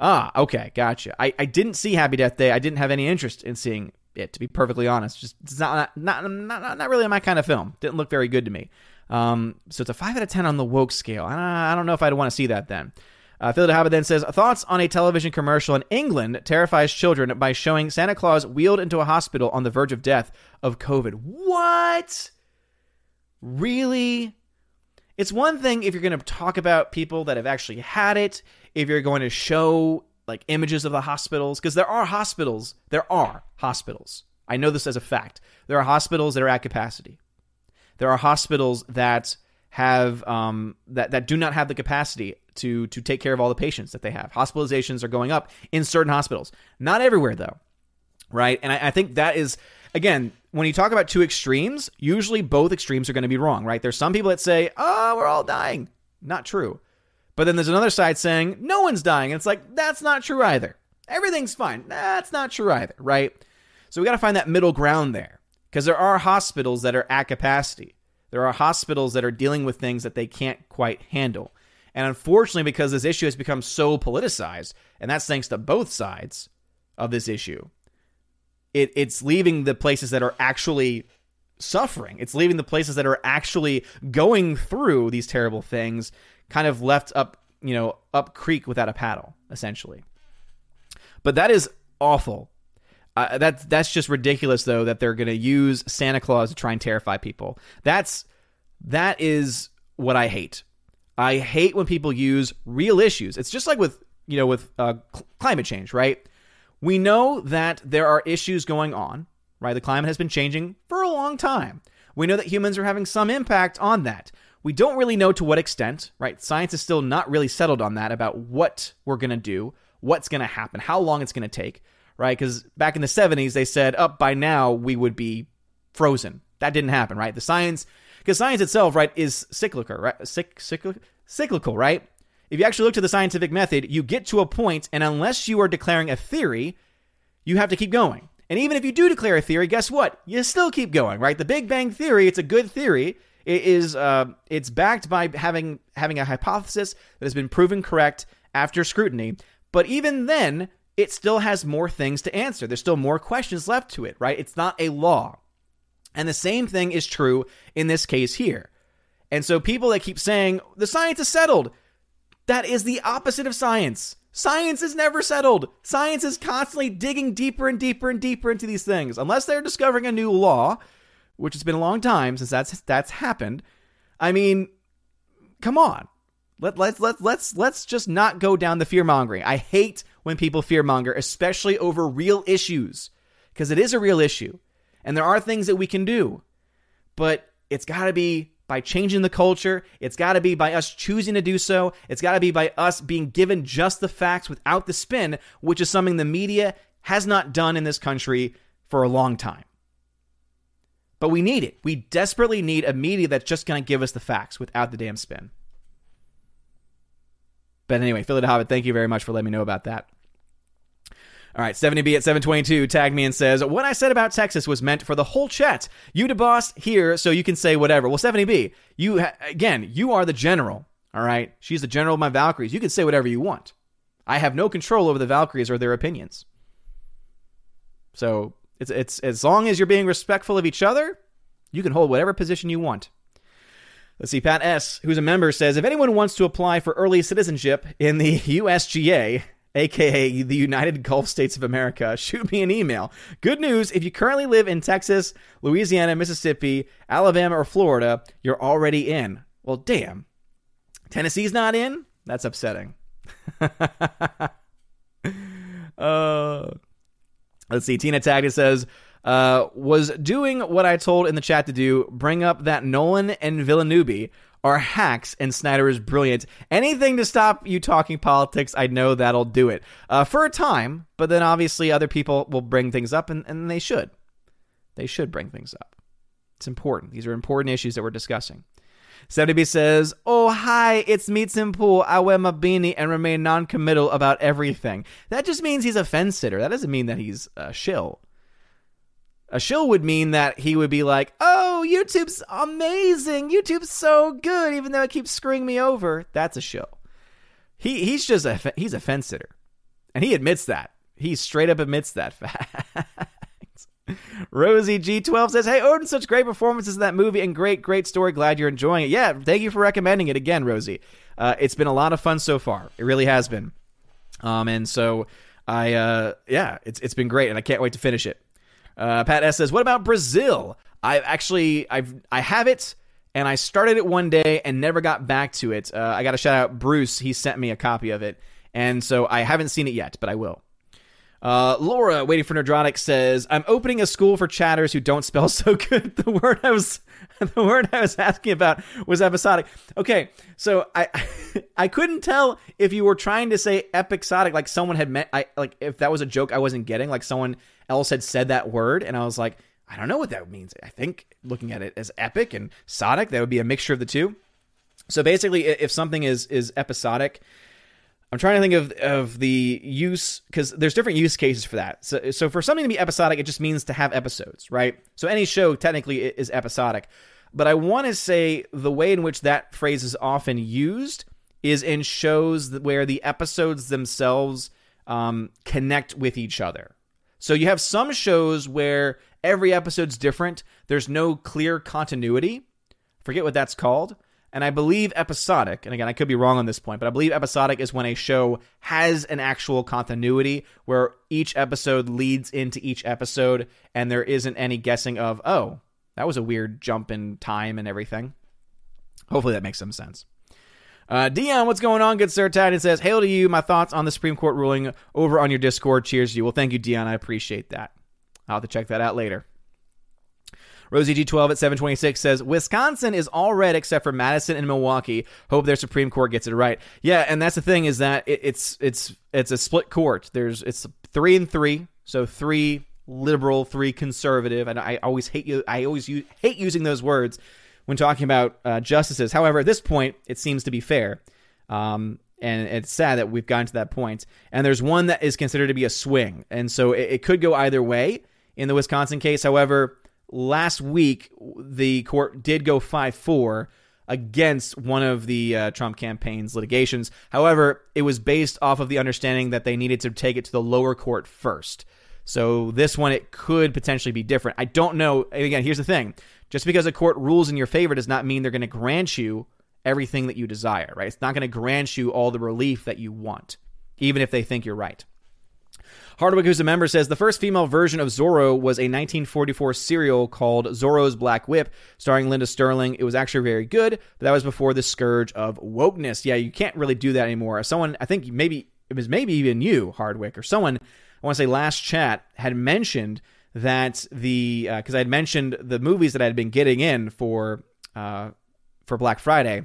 Ah, okay, gotcha. I, I didn't see Happy Death Day. I didn't have any interest in seeing it, to be perfectly honest. Just it's not not not not, not really my kind of film. Didn't look very good to me. Um, so it's a five out of ten on the woke scale. I, I don't know if I'd want to see that then. Uh, Philly Hobbit then says thoughts on a television commercial in England terrifies children by showing Santa Claus wheeled into a hospital on the verge of death of COVID. What? Really? It's one thing if you're going to talk about people that have actually had it, if you're going to show like images of the hospitals, because there are hospitals. There are hospitals. I know this as a fact. There are hospitals that are at capacity. There are hospitals that have um, that that do not have the capacity to to take care of all the patients that they have. Hospitalizations are going up in certain hospitals, not everywhere though, right? And I, I think that is again when you talk about two extremes, usually both extremes are going to be wrong, right? There's some people that say, "Oh, we're all dying," not true, but then there's another side saying no one's dying, and it's like that's not true either. Everything's fine. That's not true either, right? So we got to find that middle ground there because there are hospitals that are at capacity. There are hospitals that are dealing with things that they can't quite handle. And unfortunately, because this issue has become so politicized, and that's thanks to both sides of this issue, it, it's leaving the places that are actually suffering. It's leaving the places that are actually going through these terrible things kind of left up, you know, up creek without a paddle, essentially. But that is awful. Uh, that's that's just ridiculous, though, that they're going to use Santa Claus to try and terrify people. That's that is what I hate. I hate when people use real issues. It's just like with you know with uh, cl- climate change, right? We know that there are issues going on, right? The climate has been changing for a long time. We know that humans are having some impact on that. We don't really know to what extent, right? Science is still not really settled on that about what we're going to do, what's going to happen, how long it's going to take, right? Because back in the 70s, they said, up oh, by now we would be frozen. That didn't happen, right? The science because science itself, right, is cyclical, right? Cyc- cyclical, cyclical, right? If you actually look to the scientific method, you get to a point, and unless you are declaring a theory, you have to keep going. And even if you do declare a theory, guess what? You still keep going, right? The Big Bang Theory, it's a good theory. It is uh, it's backed by having having a hypothesis that has been proven correct after scrutiny. But even then, it still has more things to answer. There's still more questions left to it, right? It's not a law. And the same thing is true in this case here. And so people that keep saying the science is settled, that is the opposite of science. Science is never settled. Science is constantly digging deeper and deeper and deeper into these things. Unless they're discovering a new law, which has been a long time since that's that's happened. I mean, come on. Let let's let's let's let's just not go down the fear mongering. I hate when people fear monger, especially over real issues, because it is a real issue, and there are things that we can do, but it's got to be by changing the culture. It's got to be by us choosing to do so. It's got to be by us being given just the facts without the spin, which is something the media has not done in this country for a long time. But we need it. We desperately need a media that's just going to give us the facts without the damn spin. But anyway, Philly Hobbit, thank you very much for letting me know about that. All right, 70B at 722 tagged me and says, What I said about Texas was meant for the whole chat. You the boss here, so you can say whatever. Well, 70B, you, ha- again, you are the general. All right, she's the general of my Valkyries. You can say whatever you want. I have no control over the Valkyries or their opinions. So it's, it's as long as you're being respectful of each other, you can hold whatever position you want. Let's see. Pat S., who's a member, says if anyone wants to apply for early citizenship in the USGA, aka the United Gulf States of America, shoot me an email. Good news if you currently live in Texas, Louisiana, Mississippi, Alabama, or Florida, you're already in. Well, damn. Tennessee's not in? That's upsetting. uh, let's see. Tina Tagged says, uh, was doing what I told in the chat to do, bring up that Nolan and Villeneuve are hacks and Snyder is brilliant. Anything to stop you talking politics, I know that'll do it. Uh, for a time, but then obviously other people will bring things up, and, and they should. They should bring things up. It's important. These are important issues that we're discussing. 70B says, Oh, hi, it's Meet Simple. I wear my beanie and remain non committal about everything. That just means he's a fence sitter. That doesn't mean that he's a shill. A shill would mean that he would be like, "Oh, YouTube's amazing. YouTube's so good, even though it keeps screwing me over." That's a shill. He he's just a he's a fence sitter, and he admits that. He straight up admits that fact. Rosie G12 says, Hey, Odin, such great performances in that movie and great, great story. Glad you're enjoying it. Yeah, thank you for recommending it again, Rosie. Uh, it's been a lot of fun so far. It really has been. Um, and so I, uh, yeah, it's, it's been great and I can't wait to finish it. Uh, Pat S says, "What about Brazil? I've actually I've I have it." And I started it one day and never got back to it. Uh, I got to shout out Bruce. He sent me a copy of it. And so I haven't seen it yet, but I will. Uh, Laura, waiting for Nerdrotic, says, "I'm opening a school for chatters who don't spell so good." The word I was, the word I was asking about was episodic. Okay, so I, I couldn't tell if you were trying to say episodic, like someone had meant, I like if that was a joke I wasn't getting, like someone else had said that word, and I was like, I don't know what that means. I think looking at it as epic and sonic, that would be a mixture of the two. So basically, if something is is episodic, I'm trying to think of of the use because there's different use cases for that. So so for something to be episodic, it just means to have episodes, right? So any show technically is episodic, but I want to say the way in which that phrase is often used is in shows where the episodes themselves um, connect with each other. So you have some shows where every episode's different. There's no clear continuity. Forget what that's called. And I believe episodic, and again, I could be wrong on this point, but I believe episodic is when a show has an actual continuity where each episode leads into each episode and there isn't any guessing of, oh, that was a weird jump in time and everything. Hopefully that makes some sense. Uh, Dion, what's going on, good sir? Titan says, Hail to you. My thoughts on the Supreme Court ruling over on your Discord. Cheers to you. Well, thank you, Dion. I appreciate that. I'll have to check that out later. Rosie G12 at 726 says Wisconsin is all red except for Madison and Milwaukee. Hope their Supreme Court gets it right. Yeah, and that's the thing is that it, it's it's it's a split court. There's it's three and three, so three liberal, three conservative. And I always hate you. I always use, hate using those words when talking about uh, justices. However, at this point, it seems to be fair. Um, and it's sad that we've gotten to that point. And there's one that is considered to be a swing. And so it, it could go either way. in the Wisconsin case. However, last week the court did go 5 4 against one of the uh, Trump campaign's litigations. However, it was based off of the understanding that they needed to take it to the lower court first. So this one, it could potentially be different. I don't know. Again, here's the thing just because a court rules in your favor does not mean they're going to grant you everything that you desire, right? It's not going to grant you all the relief that you want, even if they think you're right. Hardwick, who's a member, says the first female version of Zorro was a 1944 serial called Zorro's Black Whip, starring Linda Sterling. It was actually very good, but that was before the scourge of wokeness. Yeah, you can't really do that anymore. Someone, I think maybe it was maybe even you, Hardwick, or someone, I want to say last chat, had mentioned that the, because uh, I had mentioned the movies that I had been getting in for, uh, for Black Friday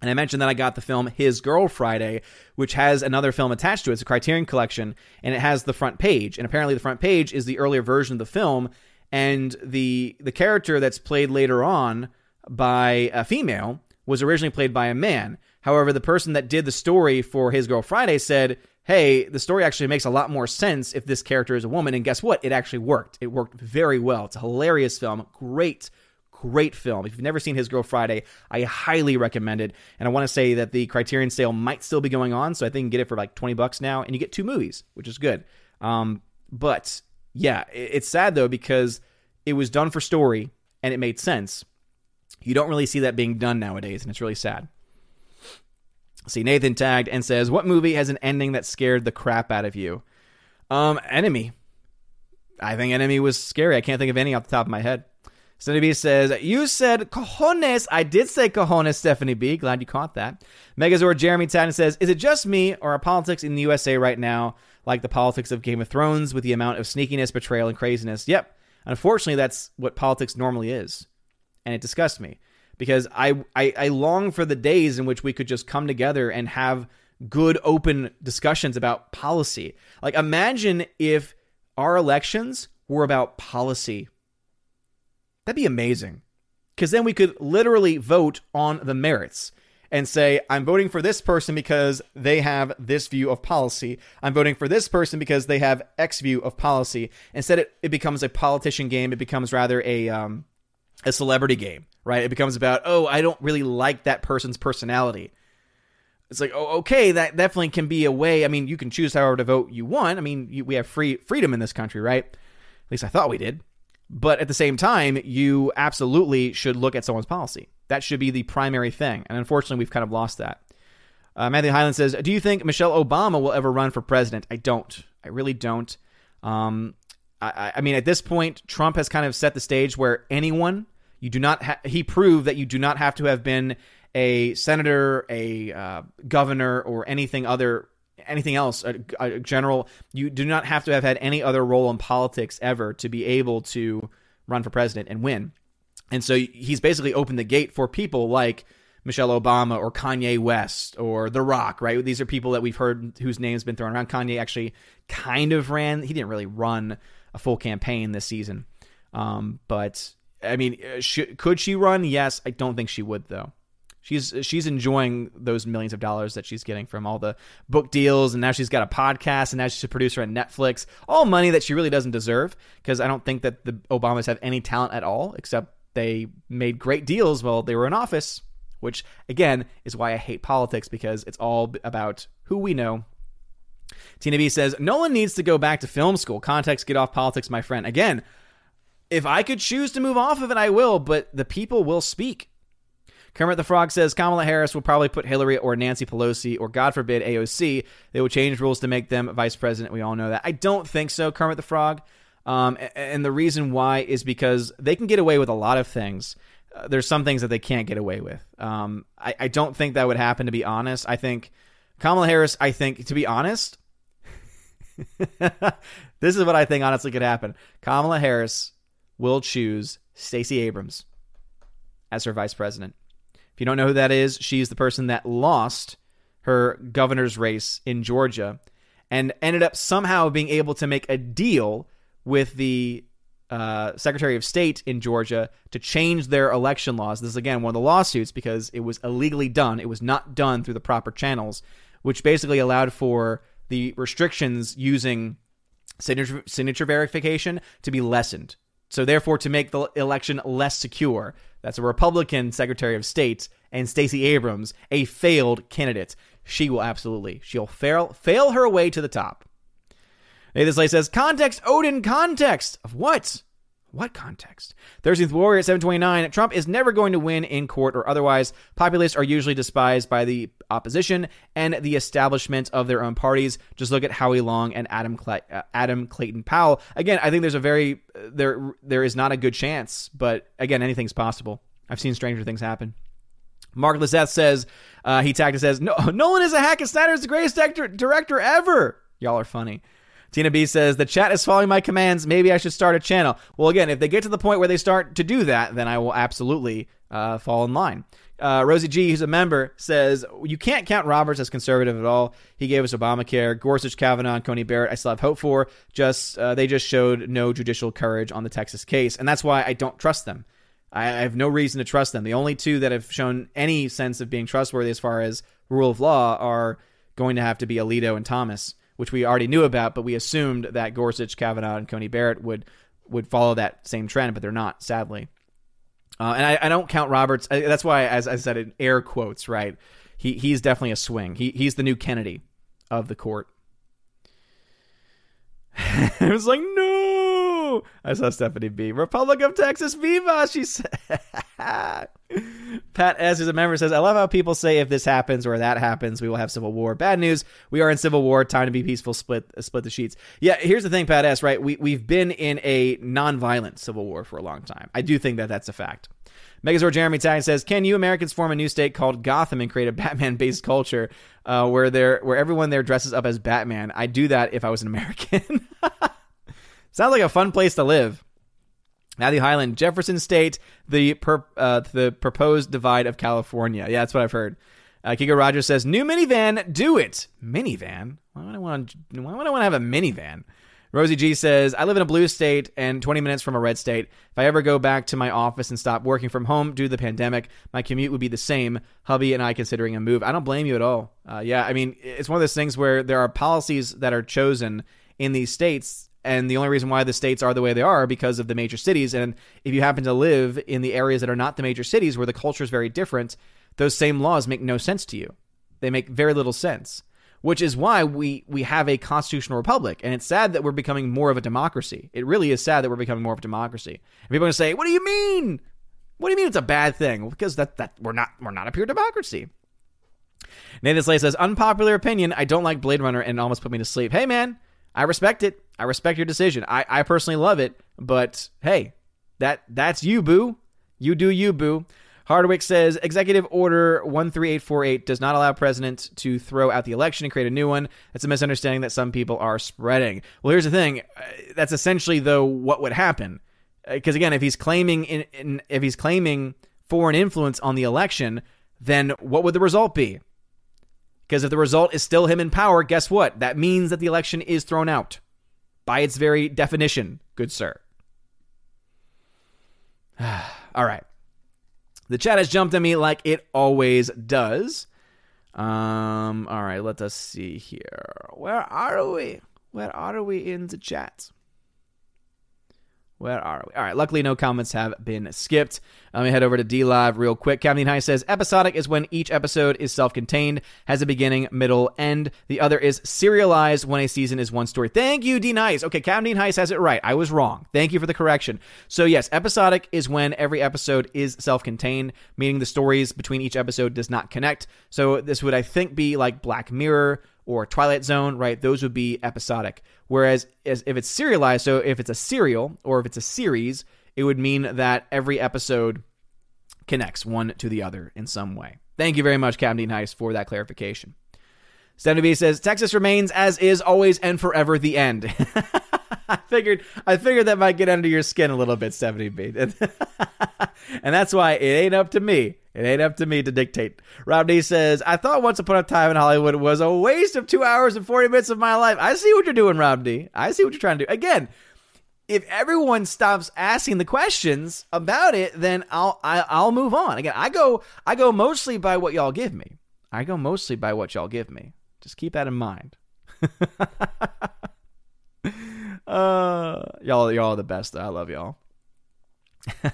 and I mentioned that I got the film His Girl Friday, which has another film attached to it. It's a Criterion collection, and it has the front page. And apparently, the front page is the earlier version of the film, and the the character that's played later on by a female was originally played by a man. However, the person that did the story for His Girl Friday said, "Hey, the story actually makes a lot more sense if this character is a woman." And guess what? It actually worked. It worked very well. It's a hilarious film, great great film. If you've never seen His Girl Friday, I highly recommend it. And I want to say that the Criterion sale might still be going on, so I think you can get it for like 20 bucks now, and you get two movies, which is good. Um, but yeah, it's sad though because it was done for story and it made sense. You don't really see that being done nowadays, and it's really sad. See, Nathan tagged and says, What movie has an ending that scared the crap out of you? Um, Enemy. I think Enemy was scary. I can't think of any off the top of my head. Stephanie B says, You said cojones. I did say cojones, Stephanie B. Glad you caught that. Megazord Jeremy Tatten says, Is it just me, or are politics in the USA right now like the politics of Game of Thrones with the amount of sneakiness, betrayal, and craziness? Yep. Unfortunately, that's what politics normally is. And it disgusts me because I, I, I long for the days in which we could just come together and have good, open discussions about policy. Like, imagine if our elections were about policy That'd be amazing. Because then we could literally vote on the merits and say, I'm voting for this person because they have this view of policy. I'm voting for this person because they have X view of policy. Instead, it, it becomes a politician game. It becomes rather a, um, a celebrity game, right? It becomes about, oh, I don't really like that person's personality. It's like, oh, okay, that definitely can be a way. I mean, you can choose however to vote you want. I mean, you, we have free freedom in this country, right? At least I thought we did. But at the same time, you absolutely should look at someone's policy. That should be the primary thing. And unfortunately, we've kind of lost that. Uh, Matthew Highland says, Do you think Michelle Obama will ever run for president? I don't. I really don't. Um, I, I, mean, at this point, Trump has kind of set the stage where anyone, you do not, ha- he proved that you do not have to have been a senator, a uh, governor, or anything other anything else, a, a, general. You do not have to have had any other role in politics ever to be able to run for president and win. And so he's basically opened the gate for people like Michelle Obama or Kanye West or The Rock, right? These are people that we've heard whose names been thrown around. Kanye actually kind of ran. He didn't really run a full campaign this season. Um, but I mean, uh, should, could she run? Yes. I don't think she would, though she's she's enjoying those millions of dollars that she's getting from all the book deals and now she's got a podcast and now she's a producer at Netflix. All money that she really doesn't deserve because I don't think that the Obamas have any talent at all except they made great deals while they were in office which again is why I hate politics because it's all about who we know. Tina B says Nolan needs to go back to film school. Context get off politics my friend. Again if I could choose to move off of it I will but the people will speak Kermit the Frog says Kamala Harris will probably put Hillary or Nancy Pelosi or, God forbid, AOC. They will change rules to make them vice president. We all know that. I don't think so, Kermit the Frog. Um, and the reason why is because they can get away with a lot of things. Uh, there's some things that they can't get away with. Um, I, I don't think that would happen, to be honest. I think Kamala Harris, I think, to be honest, this is what I think honestly could happen. Kamala Harris will choose Stacey Abrams as her vice president. If you don't know who that is, she's the person that lost her governor's race in Georgia and ended up somehow being able to make a deal with the uh, Secretary of State in Georgia to change their election laws. This is again one of the lawsuits because it was illegally done. It was not done through the proper channels, which basically allowed for the restrictions using signature, signature verification to be lessened. So, therefore, to make the election less secure. That's a Republican Secretary of State and Stacey Abrams, a failed candidate. She will absolutely, she'll fail, fail her way to the top. Nathan Slay says, context, Odin, context. Of what? What context? 13th Warrior at 729. Trump is never going to win in court or otherwise. Populists are usually despised by the opposition and the establishment of their own parties. Just look at Huey Long and Adam uh, Adam Clayton Powell. Again, I think there's a very there there is not a good chance, but again, anything's possible. I've seen stranger things happen. Mark Lizeth says uh, he tagged and says no, Nolan is a hack and Snyder is the greatest actor, director ever. Y'all are funny. Tina B says, The chat is following my commands. Maybe I should start a channel. Well, again, if they get to the point where they start to do that, then I will absolutely uh, fall in line. Uh, Rosie G, who's a member, says, You can't count Roberts as conservative at all. He gave us Obamacare. Gorsuch, Kavanaugh, and Coney Barrett, I still have hope for. Just uh, They just showed no judicial courage on the Texas case. And that's why I don't trust them. I, I have no reason to trust them. The only two that have shown any sense of being trustworthy as far as rule of law are going to have to be Alito and Thomas which we already knew about, but we assumed that Gorsuch, Kavanaugh, and Coney Barrett would would follow that same trend, but they're not, sadly. Uh, and I, I, don't count Roberts. I, that's why, as I said in air quotes, right? He he's definitely a swing. He he's the new Kennedy of the court. I was like, no. I saw Stephanie B. Republic of Texas, viva! She said. Pat S. is a member says, I love how people say if this happens or that happens, we will have civil war. Bad news. We are in civil war. Time to be peaceful. Split split the sheets. Yeah, here's the thing, Pat S. Right? We we've been in a non-violent civil war for a long time. I do think that that's a fact. Megazord Jeremy Tag says, "Can you Americans form a new state called Gotham and create a Batman-based culture uh, where there where everyone there dresses up as Batman? I'd do that if I was an American. Sounds like a fun place to live." Matthew Highland, Jefferson State, the per, uh, the proposed divide of California. Yeah, that's what I've heard. Uh, Kiko Rogers says, "New minivan, do it." Minivan? Why would I want? Why would I want to have a minivan? Rosie G says, I live in a blue state and 20 minutes from a red state. If I ever go back to my office and stop working from home due to the pandemic, my commute would be the same. Hubby and I considering a move. I don't blame you at all. Uh, yeah, I mean, it's one of those things where there are policies that are chosen in these states and the only reason why the states are the way they are because of the major cities. And if you happen to live in the areas that are not the major cities where the culture is very different, those same laws make no sense to you. They make very little sense, which is why we we have a constitutional republic. And it's sad that we're becoming more of a democracy. It really is sad that we're becoming more of a democracy. And people are going to say, "What do you mean? What do you mean it's a bad thing?" Because that that we're not we're not a pure democracy. Nathan Slay says, "Unpopular opinion. I don't like Blade Runner, and it almost put me to sleep." Hey, man, I respect it. I respect your decision. I, I personally love it, but hey, that that's you, boo. You do you, boo. Hardwick says Executive Order 13848 does not allow president to throw out the election and create a new one. That's a misunderstanding that some people are spreading. Well, here's the thing. Uh, that's essentially though what would happen. Because uh, again, if he's claiming in, in, if he's claiming foreign influence on the election, then what would the result be? Because if the result is still him in power, guess what? That means that the election is thrown out. By its very definition, good sir. all right. The chat has jumped on me like it always does. Um, all right, let us see here. Where are we? Where are we in the chat? Where are we? All right. Luckily, no comments have been skipped. Let me head over to D Live real quick. Captain High says episodic is when each episode is self contained, has a beginning, middle, end. The other is serialized when a season is one story. Thank you, D Nice. Okay, Captain High has it right. I was wrong. Thank you for the correction. So, yes, episodic is when every episode is self contained, meaning the stories between each episode does not connect. So, this would, I think, be like Black Mirror or Twilight Zone, right? Those would be episodic. Whereas as if it's serialized, so if it's a serial or if it's a series, it would mean that every episode connects one to the other in some way. Thank you very much, Captain Heist, for that clarification. Stephanie B says Texas remains as is always and forever the end. I figured I figured that might get under your skin a little bit, Stephanie B. and that's why it ain't up to me. It ain't up to me to dictate. Rob D says, I thought once upon a time in Hollywood was a waste of two hours and 40 minutes of my life. I see what you're doing, Rob D. I see what you're trying to do. Again, if everyone stops asking the questions about it, then I'll I, will i will move on. Again, I go I go mostly by what y'all give me. I go mostly by what y'all give me. Just keep that in mind. uh, y'all, y'all are the best. I love y'all.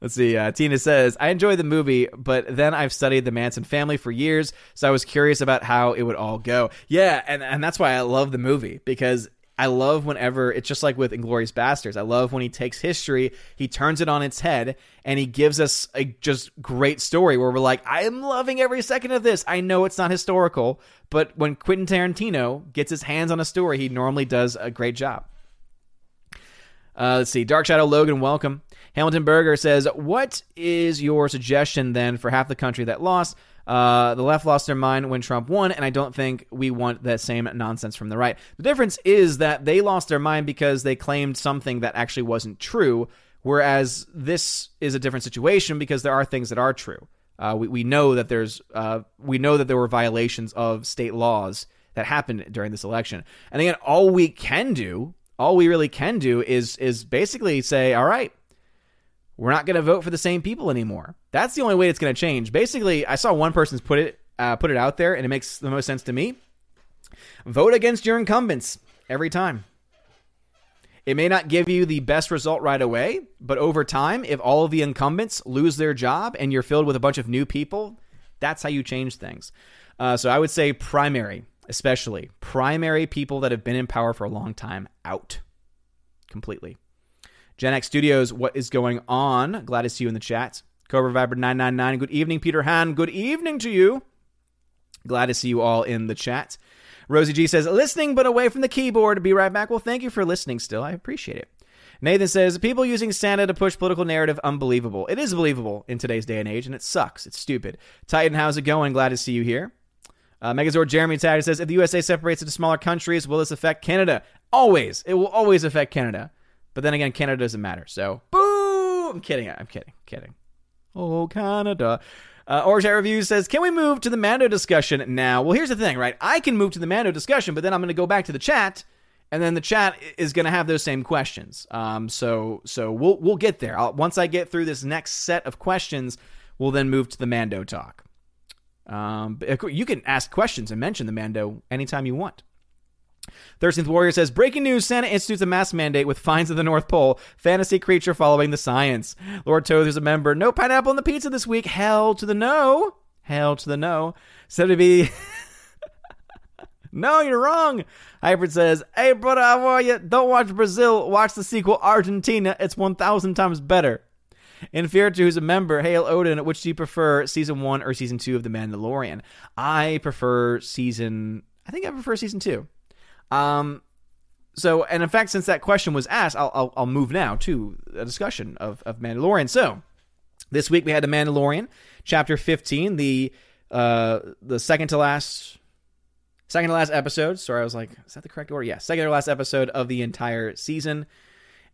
Let's see. Uh, Tina says, I enjoy the movie, but then I've studied the Manson family for years, so I was curious about how it would all go. Yeah, and, and that's why I love the movie because I love whenever it's just like with Inglourious Basterds. I love when he takes history, he turns it on its head, and he gives us a just great story where we're like, I am loving every second of this. I know it's not historical, but when Quentin Tarantino gets his hands on a story, he normally does a great job. Uh, let's see. Dark Shadow Logan, welcome. Hamilton Berger says, What is your suggestion then for half the country that lost? Uh, the left lost their mind when Trump won, and I don't think we want that same nonsense from the right. The difference is that they lost their mind because they claimed something that actually wasn't true, whereas this is a different situation because there are things that are true. Uh, we, we know that there's uh, we know that there were violations of state laws that happened during this election, and again, all we can do, all we really can do, is is basically say, all right, we're not going to vote for the same people anymore. That's the only way it's going to change. Basically, I saw one person's put it uh, put it out there, and it makes the most sense to me. Vote against your incumbents every time. It may not give you the best result right away, but over time, if all of the incumbents lose their job and you're filled with a bunch of new people, that's how you change things. Uh, so I would say primary, especially primary people that have been in power for a long time, out completely. Gen X Studios, what is going on? Glad to see you in the chat. Cobra Viber 999, good evening. Peter Han, good evening to you. Glad to see you all in the chat. Rosie G says, listening but away from the keyboard. Be right back. Well, thank you for listening still. I appreciate it. Nathan says, people using Santa to push political narrative, unbelievable. It is believable in today's day and age, and it sucks. It's stupid. Titan, how's it going? Glad to see you here. Uh, Megazord Jeremy Tag says, if the USA separates into smaller countries, will this affect Canada? Always. It will always affect Canada. But then again, Canada doesn't matter. So, boo! I'm kidding. I'm kidding. Kidding. Oh, Canada. Uh, Orange Review says, Can we move to the Mando discussion now? Well, here's the thing, right? I can move to the Mando discussion, but then I'm going to go back to the chat, and then the chat is going to have those same questions. Um, so so we'll, we'll get there. I'll, once I get through this next set of questions, we'll then move to the Mando talk. Um, you can ask questions and mention the Mando anytime you want. 13th Warrior says Breaking news Santa institutes a mask mandate with fines at the North Pole. Fantasy creature following the science. Lord Toth is a member. No pineapple on the pizza this week. Hell to the no. Hell to the no. Said to be. no, you're wrong. Hybrid says, Hey, brother, how are you? Don't watch Brazil. Watch the sequel Argentina. It's 1,000 times better. Inferior who's a member, Hail Odin, which do you prefer, season one or season two of The Mandalorian? I prefer season. I think I prefer season two. Um, so, and in fact, since that question was asked, I'll, I'll, I'll move now to a discussion of, of Mandalorian. So, this week we had The Mandalorian, chapter 15, the uh, the second to last second to last episode. Sorry, I was like, is that the correct order? Yeah, second to last episode of the entire season.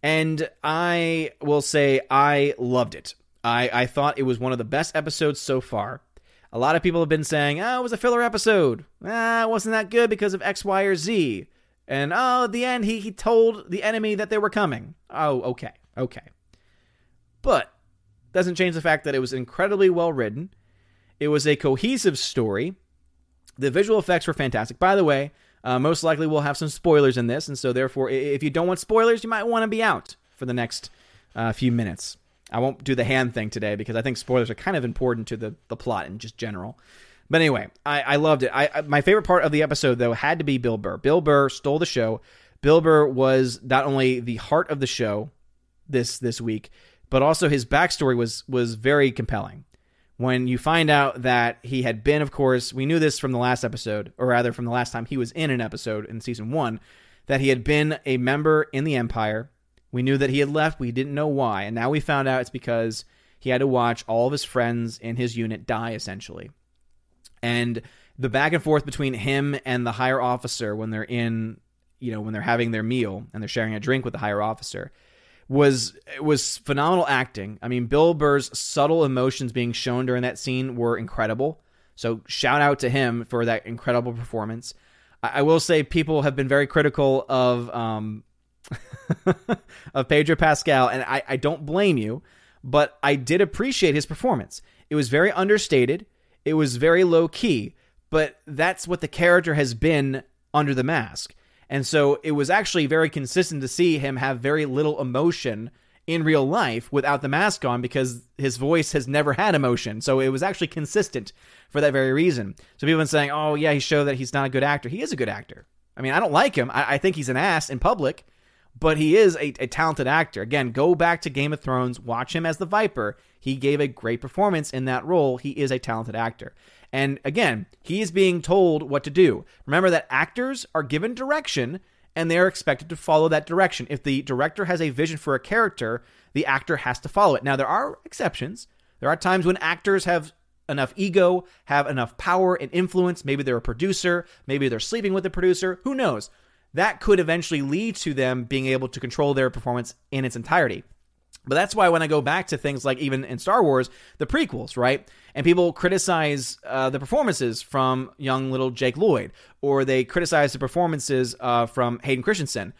And I will say I loved it. I, I thought it was one of the best episodes so far. A lot of people have been saying, oh, it was a filler episode. Ah, it wasn't that good because of X, Y, or Z. And oh, at the end, he, he told the enemy that they were coming. Oh, okay, okay. But doesn't change the fact that it was incredibly well written. It was a cohesive story. The visual effects were fantastic. By the way, uh, most likely we'll have some spoilers in this, and so therefore, if you don't want spoilers, you might want to be out for the next uh, few minutes. I won't do the hand thing today because I think spoilers are kind of important to the, the plot in just general. But anyway, I, I loved it. I, I, my favorite part of the episode though had to be Bill Burr. Bill Burr stole the show. Bill Burr was not only the heart of the show this this week, but also his backstory was was very compelling. When you find out that he had been, of course, we knew this from the last episode, or rather from the last time he was in an episode in season one, that he had been a member in the Empire we knew that he had left. We didn't know why. And now we found out it's because he had to watch all of his friends in his unit die, essentially. And the back and forth between him and the higher officer when they're in, you know, when they're having their meal and they're sharing a drink with the higher officer was was phenomenal acting. I mean, Bill Burr's subtle emotions being shown during that scene were incredible. So shout out to him for that incredible performance. I, I will say people have been very critical of um, of Pedro Pascal, and I, I don't blame you, but I did appreciate his performance. It was very understated, it was very low key, but that's what the character has been under the mask. And so it was actually very consistent to see him have very little emotion in real life without the mask on because his voice has never had emotion. So it was actually consistent for that very reason. So people have been saying, oh, yeah, he showed that he's not a good actor. He is a good actor. I mean, I don't like him. I, I think he's an ass in public, but he is a, a talented actor. Again, go back to Game of Thrones, watch him as the Viper. He gave a great performance in that role. He is a talented actor. And again, he is being told what to do. Remember that actors are given direction and they're expected to follow that direction. If the director has a vision for a character, the actor has to follow it. Now, there are exceptions. There are times when actors have enough ego, have enough power and influence. Maybe they're a producer, maybe they're sleeping with the producer, who knows? That could eventually lead to them being able to control their performance in its entirety. But that's why when I go back to things like even in Star Wars, the prequels, right? And people criticize uh, the performances from young little Jake Lloyd, or they criticize the performances uh, from Hayden Christensen.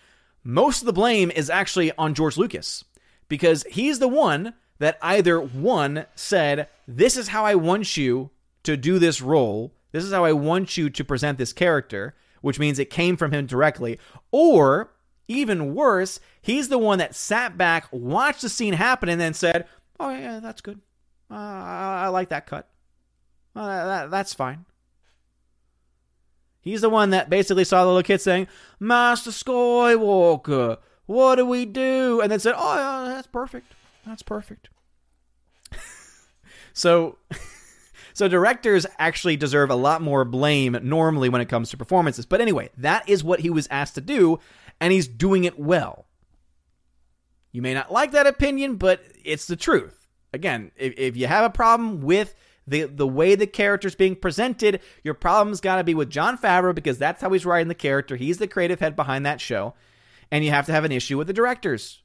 Most of the blame is actually on George Lucas because he's the one that either one said, This is how I want you to do this role, this is how I want you to present this character, which means it came from him directly, or even worse, he's the one that sat back, watched the scene happen, and then said, "Oh yeah, that's good. Uh, I, like that cut. Uh, that, that's fine." He's the one that basically saw the little kid saying, "Master Skywalker, what do we do?" and then said, "Oh yeah, that's perfect. That's perfect." so. So directors actually deserve a lot more blame normally when it comes to performances. But anyway, that is what he was asked to do, and he's doing it well. You may not like that opinion, but it's the truth. Again, if, if you have a problem with the the way the character's being presented, your problem's got to be with Jon Favreau because that's how he's writing the character. He's the creative head behind that show, and you have to have an issue with the directors.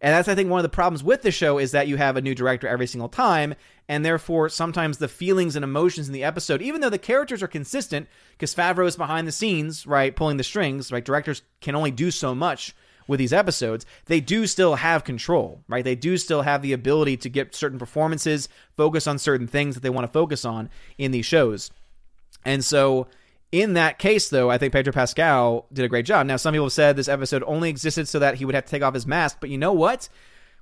And that's I think one of the problems with the show is that you have a new director every single time, and therefore sometimes the feelings and emotions in the episode, even though the characters are consistent, because Favreau is behind the scenes, right, pulling the strings, right, directors can only do so much with these episodes, they do still have control, right? They do still have the ability to get certain performances, focus on certain things that they want to focus on in these shows. And so in that case, though, I think Pedro Pascal did a great job. Now, some people have said this episode only existed so that he would have to take off his mask, but you know what?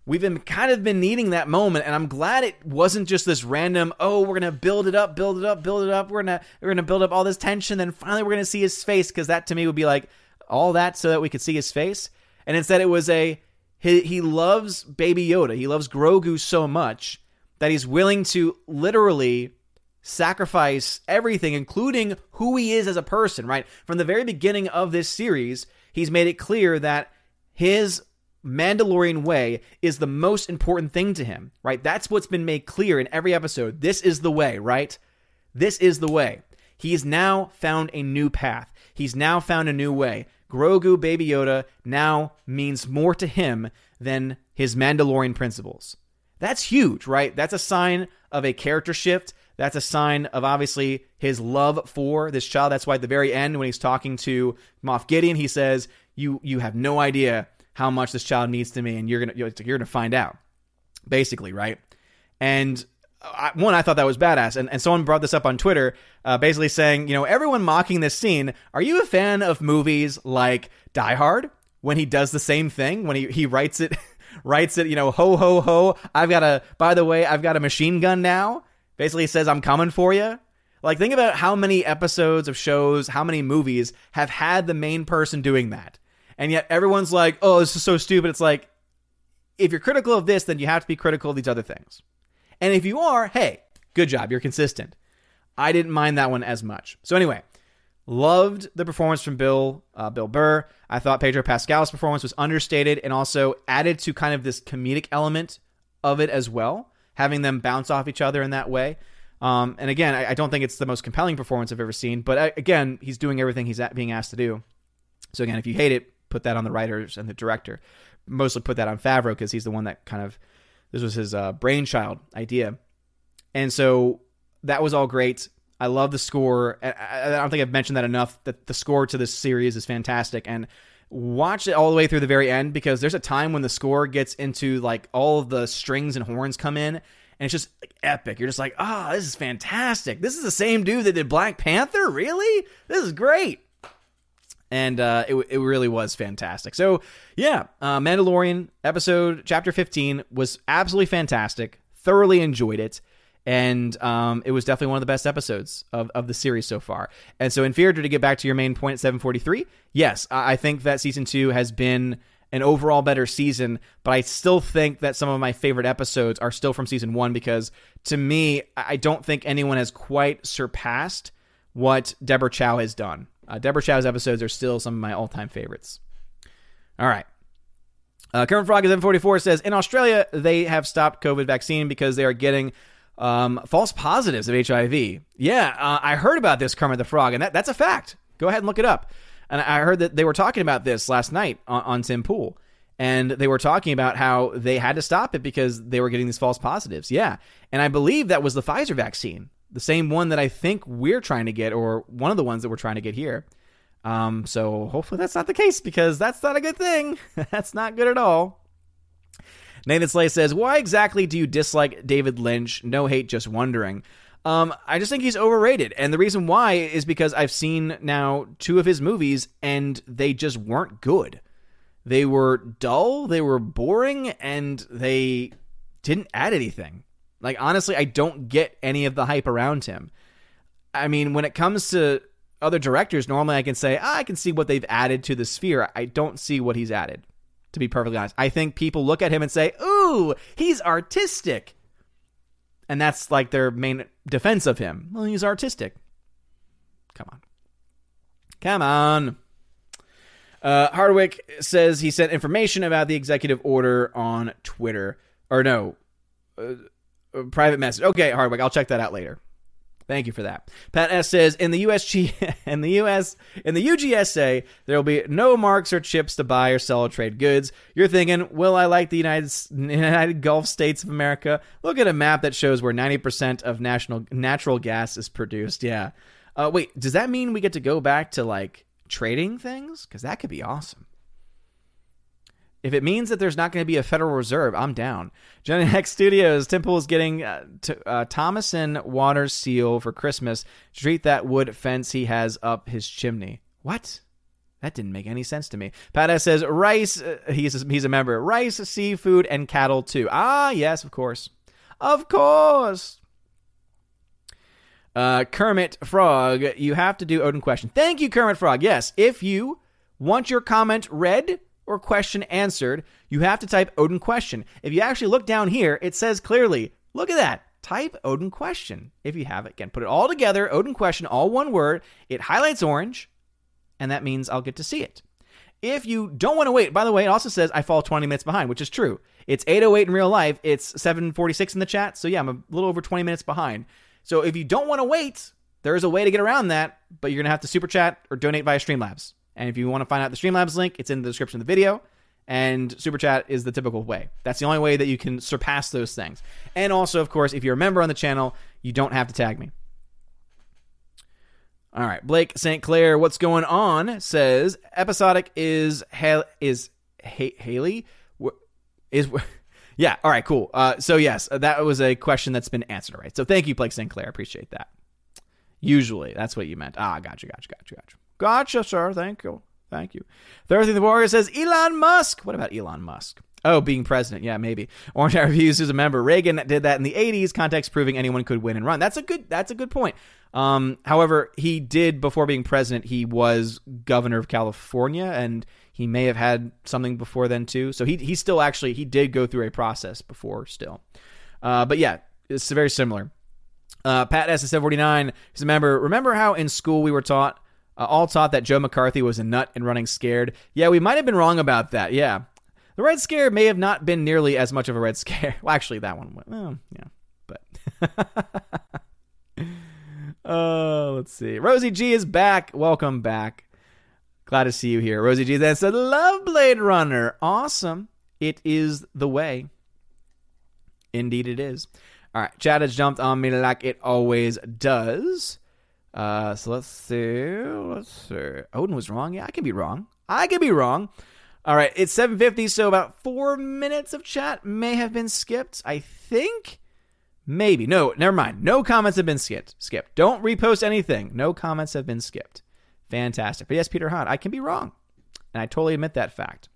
We've been kind of been needing that moment and i'm glad it wasn't just this random oh we're gonna build it up build it up build it up we're gonna we're gonna build up all this tension then finally we're gonna see his face because that to me would be like all that so that we could see his face. And instead it was a he, he loves baby yoda. He loves grogu so much that he's willing to literally sacrifice everything including who he is as a person right? From the very beginning of this series he's made it clear that his Mandalorian way is the most important thing to him, right? That's what's been made clear in every episode. This is the way, right? This is the way. He's now found a new path. He's now found a new way. Grogu Baby Yoda now means more to him than his Mandalorian principles. That's huge, right? That's a sign of a character shift. That's a sign of obviously his love for this child. That's why at the very end, when he's talking to Moff Gideon, he says, "You you have no idea how much this child means to me, and you're gonna you're gonna find out, basically, right? And I, one, I thought that was badass, and, and someone brought this up on Twitter, uh, basically saying, you know, everyone mocking this scene. Are you a fan of movies like Die Hard when he does the same thing when he he writes it, writes it, you know, ho ho ho. I've got a. By the way, I've got a machine gun now. Basically says I'm coming for you. Like think about how many episodes of shows, how many movies have had the main person doing that and yet everyone's like, "Oh, this is so stupid." It's like if you're critical of this, then you have to be critical of these other things. And if you are, hey, good job, you're consistent. I didn't mind that one as much. So anyway, loved the performance from Bill uh, Bill Burr. I thought Pedro Pascal's performance was understated and also added to kind of this comedic element of it as well, having them bounce off each other in that way. Um, and again, I, I, don't think it's the most compelling performance I've ever seen, but uh, again, he's doing everything he's being asked to do. So again, if you hate it, put that on the writers and the director. Mostly put that on Favreau because he's the one that kind of this was his uh, brainchild idea, and so that was all great. I love the score. I don't think I've mentioned that enough. That the score to this series is fantastic, and watch it all the way through the very end because there's a time when the score gets into like all of the strings and horns come in, and it's just like epic. You're just like, ah, oh, this is fantastic. This is the same dude that did Black Panther. Really, this is great. And uh, it it really was fantastic. So yeah, uh, Mandalorian episode chapter fifteen was absolutely fantastic. Thoroughly enjoyed it. And um, it was definitely one of the best episodes of, of the series so far. And so, Inferior, to get back to your main point at 743, yes, I think that season two has been an overall better season, but I still think that some of my favorite episodes are still from season one because to me, I don't think anyone has quite surpassed what Deborah Chow has done. Uh, Deborah Chow's episodes are still some of my all time favorites. All right. Uh, Kermit Frog is M44 says in Australia they have stopped COVID vaccine because they are getting um, false positives of HIV. Yeah, uh, I heard about this, Kermit the Frog, and that, that's a fact. Go ahead and look it up. And I heard that they were talking about this last night on, on Tim Pool. And they were talking about how they had to stop it because they were getting these false positives. Yeah. And I believe that was the Pfizer vaccine, the same one that I think we're trying to get, or one of the ones that we're trying to get here. Um, so hopefully that's not the case because that's not a good thing. that's not good at all. Nathan Slay says, Why exactly do you dislike David Lynch? No hate, just wondering. Um, I just think he's overrated. And the reason why is because I've seen now two of his movies and they just weren't good. They were dull, they were boring, and they didn't add anything. Like, honestly, I don't get any of the hype around him. I mean, when it comes to other directors, normally I can say, ah, I can see what they've added to the sphere. I don't see what he's added, to be perfectly honest. I think people look at him and say, ooh, he's artistic and that's like their main defense of him. Well, he's artistic. Come on. Come on. Uh, Hardwick says he sent information about the executive order on Twitter. Or no, uh, private message. Okay, Hardwick, I'll check that out later. Thank you for that. Pat S says in the USG in the US in the UGSA there will be no marks or chips to buy or sell or trade goods. You're thinking, will I like the United United Gulf States of America? Look at a map that shows where 90% of national natural gas is produced. Yeah. Uh, wait, does that mean we get to go back to like trading things? Because that could be awesome. If it means that there's not going to be a Federal Reserve, I'm down. Johnny X Studios, Temple is getting uh, t- uh, Thomason water seal for Christmas to treat that wood fence he has up his chimney. What? That didn't make any sense to me. Pat S says rice. Uh, he's a, he's a member. Rice, seafood, and cattle too. Ah, yes, of course, of course. Uh, Kermit Frog, you have to do Odin question. Thank you, Kermit Frog. Yes, if you want your comment read or question answered, you have to type Odin question. If you actually look down here, it says clearly, look at that. Type Odin question. If you have it, again, put it all together, Odin question, all one word. It highlights orange, and that means I'll get to see it. If you don't want to wait, by the way, it also says I fall 20 minutes behind, which is true. It's 808 in real life. It's 746 in the chat. So yeah, I'm a little over 20 minutes behind. So if you don't want to wait, there is a way to get around that, but you're to have to super chat or donate via Streamlabs. And if you want to find out the Streamlabs link, it's in the description of the video. And Super Chat is the typical way. That's the only way that you can surpass those things. And also, of course, if you're a member on the channel, you don't have to tag me. All right, Blake St. Clair, what's going on? Says episodic is ha- is ha- Haley is yeah. All right, cool. Uh, so yes, that was a question that's been answered. All right, so thank you, Blake St. Clair. Appreciate that. Usually, that's what you meant. Ah, gotcha, gotcha, gotcha, gotcha. Gotcha, sir. Thank you. Thank you. Thursday the Warrior says Elon Musk. What about Elon Musk? Oh, being president. Yeah, maybe. Orange Eye Reviews is a member. Reagan did that in the 80s, context proving anyone could win and run. That's a good that's a good point. Um, however, he did before being president, he was governor of California and he may have had something before then too. So he he still actually he did go through a process before still. Uh, but yeah, it's very similar. Uh, Pat SS749 is a member. Remember how in school we were taught uh, all taught that Joe McCarthy was a nut and running scared. Yeah, we might have been wrong about that. Yeah. The Red Scare may have not been nearly as much of a Red Scare. Well, actually, that one. Well, yeah. But. Oh, let's see. Rosie G is back. Welcome back. Glad to see you here. Rosie G then said, Love Blade Runner. Awesome. It is the way. Indeed, it is. All right. Chad has jumped on me like it always does. Uh, so let's see. Let's see. Odin was wrong. Yeah, I can be wrong. I can be wrong. All right, it's 7:50, so about four minutes of chat may have been skipped. I think, maybe. No, never mind. No comments have been skipped. Skipped. Don't repost anything. No comments have been skipped. Fantastic. But yes, Peter Hahn, I can be wrong. And I totally admit that fact.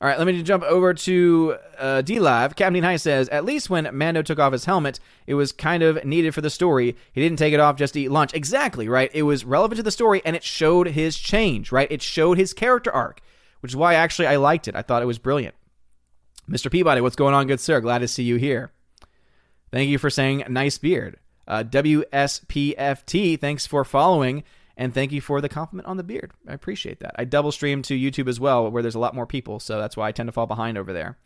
All right, let me jump over to uh, D Live. Captain High says, at least when Mando took off his helmet, it was kind of needed for the story. He didn't take it off just to eat lunch. Exactly, right? It was relevant to the story and it showed his change, right? It showed his character arc, which is why actually I liked it. I thought it was brilliant. Mr. Peabody, what's going on, good sir? Glad to see you here. Thank you for saying nice beard. Uh, WSPFT, thanks for following. And thank you for the compliment on the beard. I appreciate that. I double stream to YouTube as well, where there's a lot more people, so that's why I tend to fall behind over there.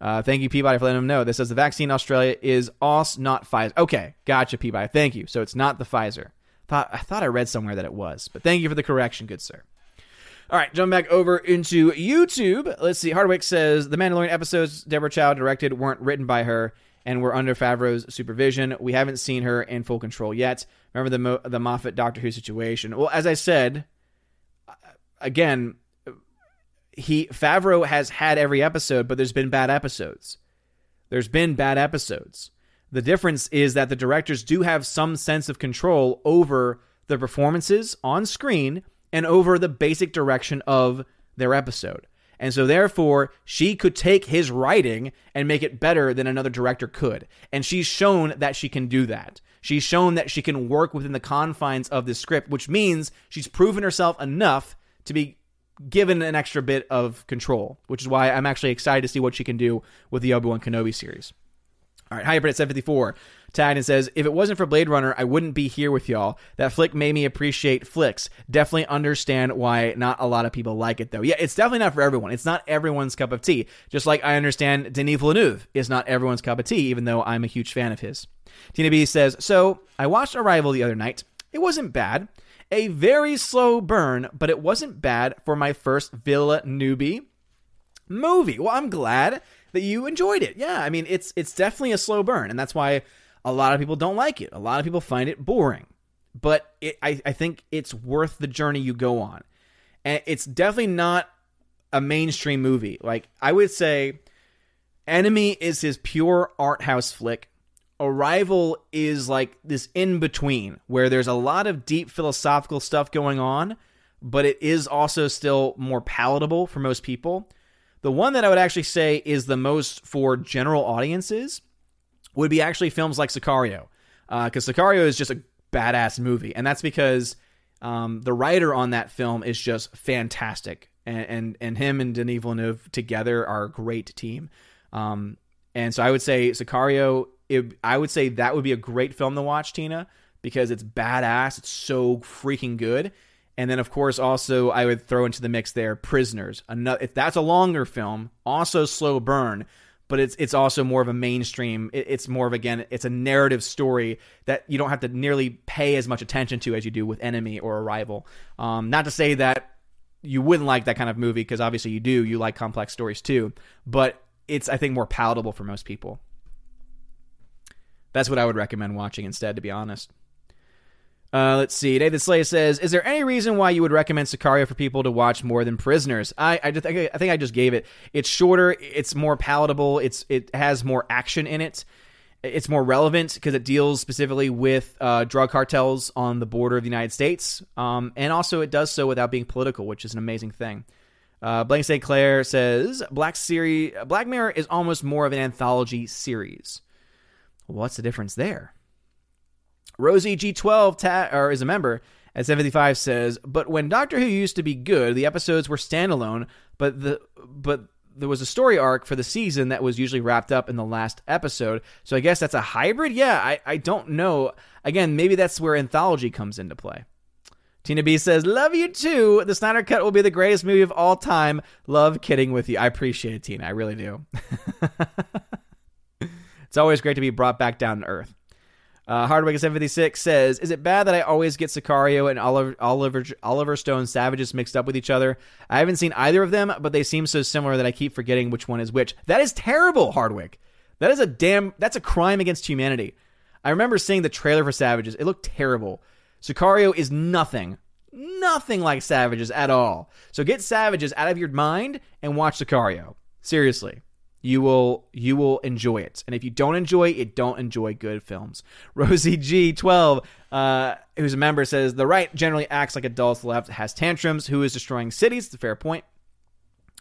Uh, thank you, Peabody, for letting them know. This says the vaccine in Australia is OS, not Pfizer. Okay, gotcha, Peabody. Thank you. So it's not the Pfizer. Thought I thought I read somewhere that it was, but thank you for the correction, good sir. All right, jump back over into YouTube. Let's see. Hardwick says the Mandalorian episodes Deborah Chow directed weren't written by her and we're under Favreau's supervision. We haven't seen her in full control yet. Remember the Mo- the Moffat Doctor Who situation? Well, as I said, uh, again, he Favreau has had every episode, but there's been bad episodes. There's been bad episodes. The difference is that the directors do have some sense of control over the performances on screen and over the basic direction of their episode. And so, therefore, she could take his writing and make it better than another director could. And she's shown that she can do that. She's shown that she can work within the confines of this script, which means she's proven herself enough to be given an extra bit of control, which is why I'm actually excited to see what she can do with the Obi Wan Kenobi series. All right, Hybrid at 754 tagged and says, If it wasn't for Blade Runner, I wouldn't be here with y'all. That flick made me appreciate flicks. Definitely understand why not a lot of people like it, though. Yeah, it's definitely not for everyone. It's not everyone's cup of tea. Just like I understand Denis Villeneuve is not everyone's cup of tea, even though I'm a huge fan of his. Tina B says, So I watched Arrival the other night. It wasn't bad. A very slow burn, but it wasn't bad for my first Villeneuve movie. Well, I'm glad that you enjoyed it. Yeah, I mean it's it's definitely a slow burn, and that's why a lot of people don't like it. A lot of people find it boring, but it, I I think it's worth the journey you go on, and it's definitely not a mainstream movie. Like I would say, Enemy is his pure art house flick. Arrival is like this in between where there's a lot of deep philosophical stuff going on, but it is also still more palatable for most people. The one that I would actually say is the most for general audiences would be actually films like Sicario, because uh, Sicario is just a badass movie, and that's because um, the writer on that film is just fantastic, and and, and him and Denis Villeneuve together are a great team. Um, and so I would say Sicario. It, I would say that would be a great film to watch, Tina, because it's badass. It's so freaking good. And then, of course, also I would throw into the mix there Prisoners. Another, if that's a longer film, also slow burn, but it's it's also more of a mainstream. It, it's more of again, it's a narrative story that you don't have to nearly pay as much attention to as you do with Enemy or Arrival. Um, not to say that you wouldn't like that kind of movie because obviously you do. You like complex stories too, but it's I think more palatable for most people. That's what I would recommend watching instead, to be honest. Uh, let's see. David Slay says, "Is there any reason why you would recommend Sicario for people to watch more than Prisoners?" I I, just, I think I just gave it. It's shorter. It's more palatable. It's it has more action in it. It's more relevant because it deals specifically with uh, drug cartels on the border of the United States, um, and also it does so without being political, which is an amazing thing. Uh, Blank St. Clair says Black series Black Mirror is almost more of an anthology series. What's the difference there? Rosie G12 ta- or is a member at 75 says, but when Doctor Who used to be good, the episodes were standalone, but the but there was a story arc for the season that was usually wrapped up in the last episode. So I guess that's a hybrid. Yeah, I, I don't know. Again, maybe that's where anthology comes into play. Tina B says, Love you too. The Snyder Cut will be the greatest movie of all time. Love kidding with you. I appreciate it, Tina. I really do. it's always great to be brought back down to earth. Uh, Hardwick 756 says, "Is it bad that I always get Sicario and Oliver, Oliver Oliver Stone Savages mixed up with each other? I haven't seen either of them, but they seem so similar that I keep forgetting which one is which. That is terrible, Hardwick. That is a damn. That's a crime against humanity. I remember seeing the trailer for Savages. It looked terrible. Sicario is nothing, nothing like Savages at all. So get Savages out of your mind and watch Sicario. Seriously, You will you will enjoy it, and if you don't enjoy it, don't enjoy good films. Rosie G twelve, uh, who's a member, says the right generally acts like adults. The left has tantrums. Who is destroying cities? It's a fair point.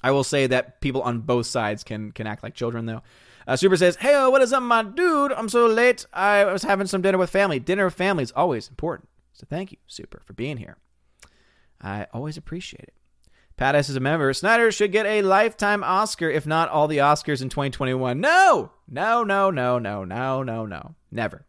I will say that people on both sides can can act like children, though. Uh, Super says, "Hey, what is up, my dude? I'm so late. I was having some dinner with family. Dinner with family is always important. So thank you, Super, for being here. I always appreciate it." Pat S is a member. Snyder should get a lifetime Oscar, if not all the Oscars in 2021. No, no, no, no, no, no, no, no, never.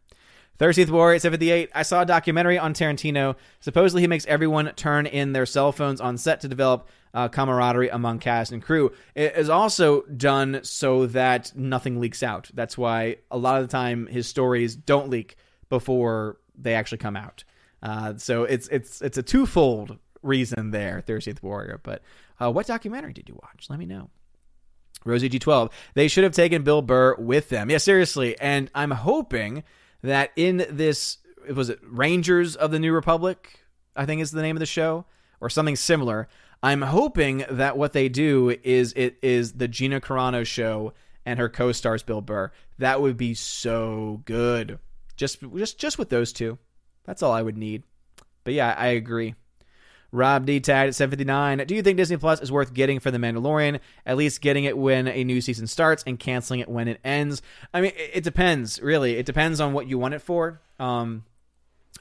13th Warrior 78. I saw a documentary on Tarantino. Supposedly, he makes everyone turn in their cell phones on set to develop uh, camaraderie among cast and crew. It is also done so that nothing leaks out. That's why a lot of the time his stories don't leak before they actually come out. Uh, so it's it's it's a twofold reason there, 13th Warrior. But uh, what documentary did you watch? Let me know. Rosie G12. They should have taken Bill Burr with them. Yeah, seriously. And I'm hoping that in this was it Rangers of the New Republic, I think is the name of the show, or something similar. I'm hoping that what they do is it is the Gina Carano show and her co-stars Bill Burr. That would be so good. Just just just with those two. That's all I would need. But yeah, I agree. Rob D tagged at 759. Do you think Disney Plus is worth getting for The Mandalorian? At least getting it when a new season starts and canceling it when it ends. I mean, it, depends, really. It depends on what you want it for. Um,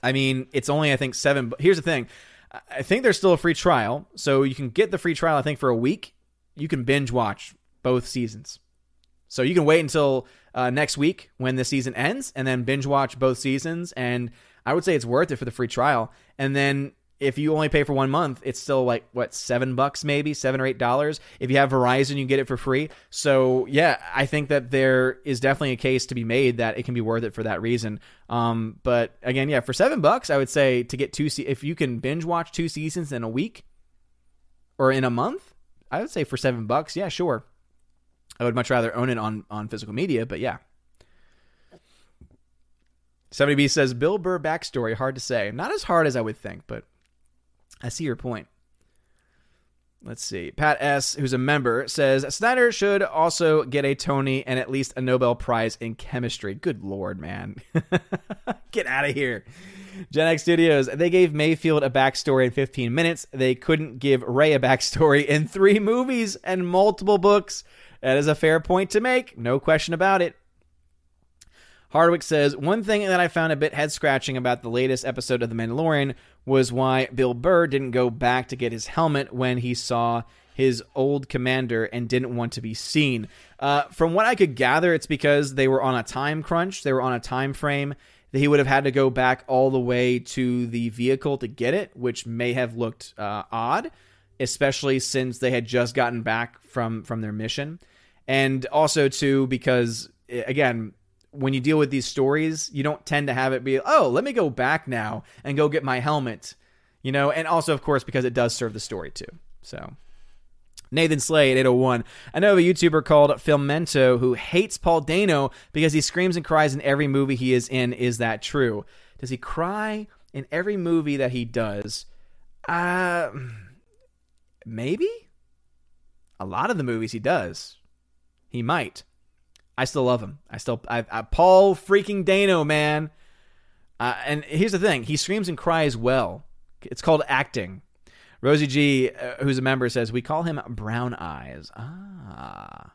I mean, it's only, I think, seven. But here's the thing I think there's still a free trial. So you can get the free trial, I think, for a week. You can binge watch both seasons. So you can wait until uh, next week when the season ends and then binge watch both seasons. And I would say it's worth it for the free trial. And then if you only pay for one month, it's still like what seven bucks, maybe seven or eight dollars. If you have Verizon, you get it for free. So yeah, I think that there is definitely a case to be made that it can be worth it for that reason. Um, but again, yeah, for seven bucks, I would say to get two, se- if you can binge watch two seasons in a week or in a month, I would say for seven bucks, yeah, sure. I would much rather own it on on physical media, but yeah. 70B says Bill Burr backstory hard to say. Not as hard as I would think, but I see your point. Let's see. Pat S., who's a member, says Snyder should also get a Tony and at least a Nobel Prize in chemistry. Good lord, man. get out of here. Gen X Studios, they gave Mayfield a backstory in 15 minutes. They couldn't give Ray a backstory in three movies and multiple books. That is a fair point to make. No question about it. Hardwick says, One thing that I found a bit head scratching about the latest episode of The Mandalorian was why Bill Burr didn't go back to get his helmet when he saw his old commander and didn't want to be seen. Uh, from what I could gather, it's because they were on a time crunch, they were on a time frame. That he would have had to go back all the way to the vehicle to get it, which may have looked uh, odd, especially since they had just gotten back from from their mission, and also too because again when you deal with these stories, you don't tend to have it be, oh, let me go back now and go get my helmet, you know, and also, of course, because it does serve the story too. So, Nathan Slade, 801. I know of a YouTuber called Filmento who hates Paul Dano because he screams and cries in every movie he is in. Is that true? Does he cry in every movie that he does? Uh, maybe. A lot of the movies he does. He might. I still love him. I still, I, I Paul freaking Dano, man. Uh, and here's the thing: he screams and cries well. It's called acting. Rosie G, uh, who's a member, says we call him Brown Eyes. Ah,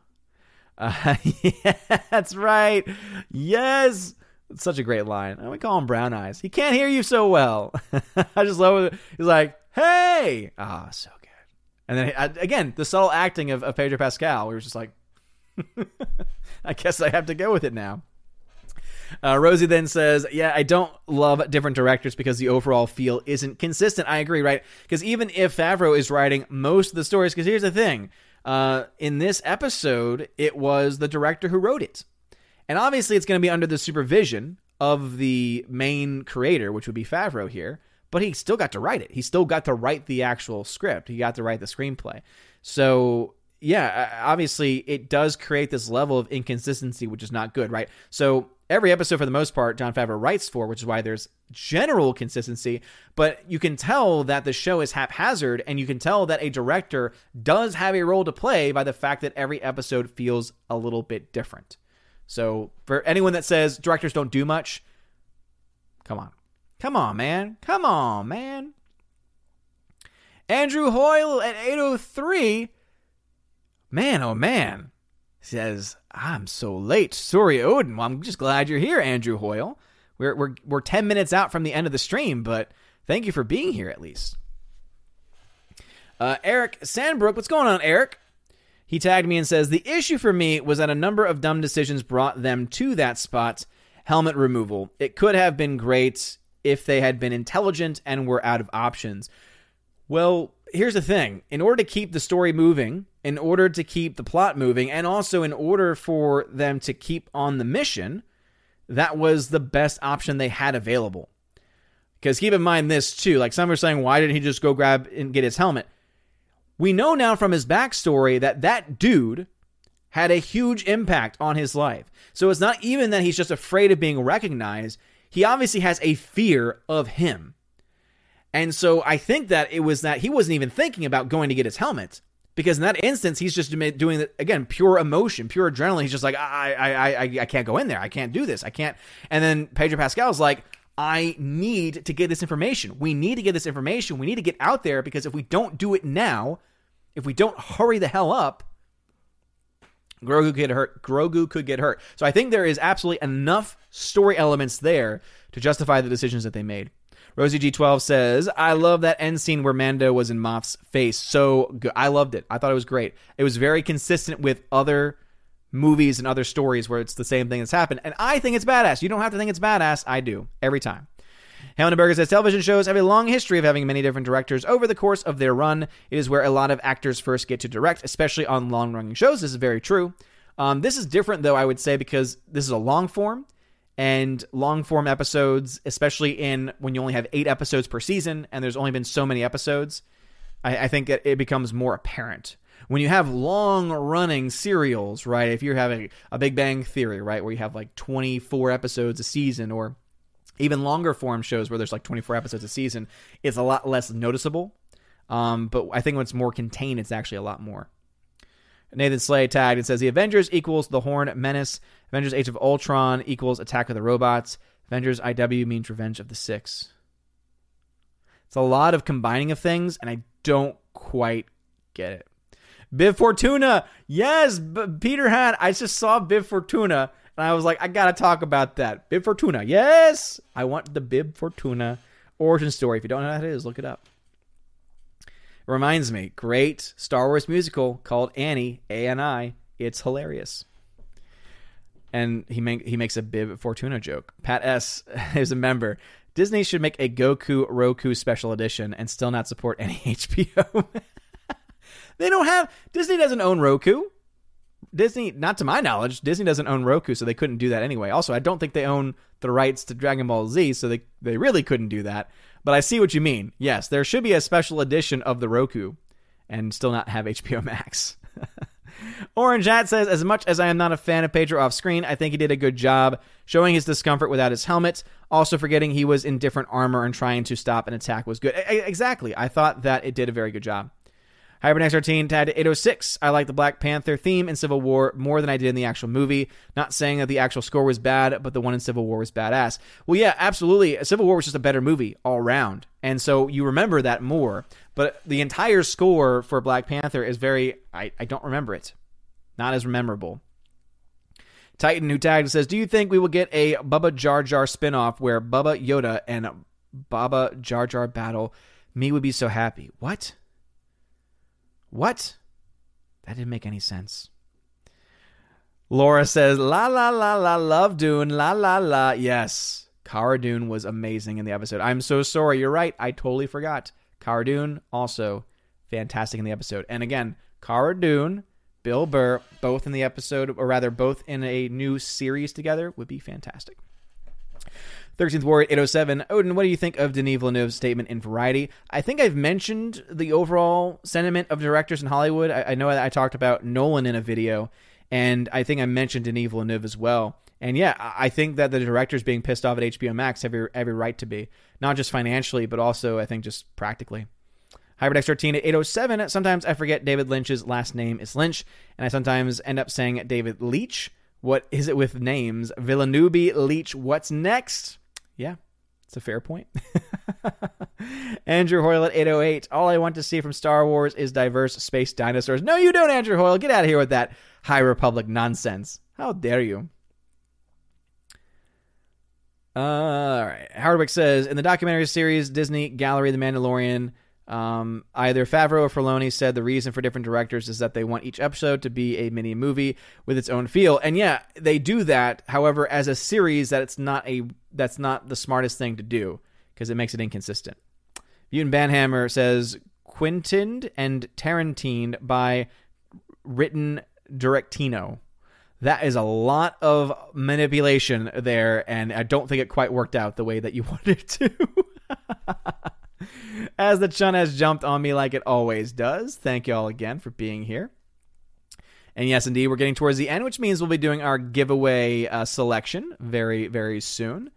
uh, yeah, that's right. Yes, it's such a great line. We call him Brown Eyes. He can't hear you so well. I just love it. He's like, "Hey, ah, so good." And then uh, again, the subtle acting of, of Pedro Pascal. We were just like, I guess I have to go with it now. Uh, Rosie then says, Yeah, I don't love different directors because the overall feel isn't consistent. I agree, right? Because even if Favreau is writing most of the stories, because here's the thing uh, in this episode, it was the director who wrote it. And obviously, it's going to be under the supervision of the main creator, which would be Favreau here, but he still got to write it. He still got to write the actual script, he got to write the screenplay. So yeah, uh, obviously it does create this level of inconsistency, which is not good, right? So every episode for the most part Jon Favreau writes for, which is why there's general consistency. But you can tell that the show is haphazard, and you can tell that a director does have a role to play by the fact that every episode feels a little bit different. So for anyone that says directors don't do much, come on. Come on, man. Come on, man. Andrew Hoyle at 803. Man, oh man. Says, I'm so late. Sorry, Odin. Well, I'm just glad you're here, Andrew Hoyle. We're, we're, we're 10 minutes out from the end of the stream, but thank you for being here at least. Uh, Eric Sandbrook, what's going on, Eric? He tagged me and says, The issue for me was that a number of dumb decisions brought them to that spot helmet removal. It could have been great if they had been intelligent and were out of options. Well, here's the thing in order to keep the story moving, in order to keep the plot moving, and also in order for them to keep on the mission, that was the best option they had available. Because keep in mind this too, like some are saying, why didn't he just go grab and get his helmet? We know now from his backstory that that dude had a huge impact on his life. So it's not even that he's just afraid of being recognized. He obviously has a fear of him. And so I think that it was that he wasn't even thinking about going to get his helmet because in that instance he's just doing again pure emotion, pure adrenaline. He's just like I I I I can't go in there. I can't do this. I can't. And then Pedro Pascal's like I need to get this information. We need to get this information. We need to get out there because if we don't do it now, if we don't hurry the hell up, Grogu could get hurt. Grogu could get hurt. So I think there is absolutely enough story elements there to justify the decisions that they made. Rosie G12 says, I love that end scene where Mando was in Moff's face. So good. I loved it. I thought it was great. It was very consistent with other movies and other stories where it's the same thing that's happened. And I think it's badass. You don't have to think it's badass. I do. Every time. Hellenberger says television shows have a long history of having many different directors over the course of their run. It is where a lot of actors first get to direct, especially on long running shows. This is very true. Um, this is different, though, I would say, because this is a long form and long form episodes, especially in when you only have eight episodes per season and there's only been so many episodes, I, I think it, it becomes more apparent. When you have long running serials, right? If you're having a Big Bang Theory, right, where you have like 24 episodes a season, or even longer form shows where there's like 24 episodes a season, it's a lot less noticeable. Um, but I think when it's more contained, it's actually a lot more. Nathan Slay tagged and says the Avengers equals the Horn Menace. Avengers Age of Ultron equals Attack of the Robots. Avengers IW means Revenge of the Six. It's a lot of combining of things, and I don't quite get it. Bib Fortuna, yes, B- Peter had. I just saw Bib Fortuna, and I was like, I gotta talk about that. Bib Fortuna, yes, I want the Bib Fortuna origin story. If you don't know what that is, look it up. Reminds me, great Star Wars musical called Annie, A N I. It's hilarious. And he make, he makes a Bib Fortuna joke. Pat S is a member. Disney should make a Goku Roku special edition and still not support any HBO. they don't have Disney doesn't own Roku. Disney, not to my knowledge, Disney doesn't own Roku, so they couldn't do that anyway. Also, I don't think they own the rights to Dragon Ball Z, so they they really couldn't do that. But I see what you mean. Yes, there should be a special edition of the Roku and still not have HBO Max. Orange Hat says, as much as I am not a fan of Pedro off screen, I think he did a good job showing his discomfort without his helmet. Also, forgetting he was in different armor and trying to stop an attack was good. exactly. I thought that it did a very good job. Hypernex 13 tagged 806. I like the Black Panther theme in Civil War more than I did in the actual movie. Not saying that the actual score was bad, but the one in Civil War was badass. Well, yeah, absolutely. Civil War was just a better movie all around. And so you remember that more. But the entire score for Black Panther is very, I, I don't remember it. Not as memorable. Titan, who tagged, says, Do you think we will get a Bubba Jar Jar spinoff where Bubba Yoda and Baba Jar Jar battle? Me would be so happy. What? What? That didn't make any sense. Laura says, La la la la, love Dune, la la la. Yes, Cara Dune was amazing in the episode. I'm so sorry. You're right. I totally forgot. Cara Dune, also fantastic in the episode. And again, Cara Dune, Bill Burr, both in the episode, or rather, both in a new series together, would be fantastic. 13th Ward 807. Odin, what do you think of Denis Villeneuve's statement in Variety? I think I've mentioned the overall sentiment of directors in Hollywood. I, I know I talked about Nolan in a video, and I think I mentioned Denis Villeneuve as well. And yeah, I think that the directors being pissed off at HBO Max have every, every right to be, not just financially, but also I think just practically. Hyperdex 13 at 807. Sometimes I forget David Lynch's last name is Lynch, and I sometimes end up saying David Leach. What is it with names? Villeneuve, Leach, what's next? Yeah, it's a fair point. Andrew Hoyle at 808. All I want to see from Star Wars is diverse space dinosaurs. No, you don't, Andrew Hoyle. Get out of here with that High Republic nonsense. How dare you? Uh, all right. Hardwick says in the documentary series Disney Gallery The Mandalorian, um, either Favreau or Filoni said the reason for different directors is that they want each episode to be a mini movie with its own feel. And yeah, they do that. However, as a series, that it's not a that's not the smartest thing to do because it makes it inconsistent. Mutant Banhammer says Quentin and Tarantine by written Directino. That is a lot of manipulation there, and I don't think it quite worked out the way that you wanted it to. As the chun has jumped on me like it always does. Thank you all again for being here. And yes, indeed, we're getting towards the end, which means we'll be doing our giveaway uh, selection very, very soon.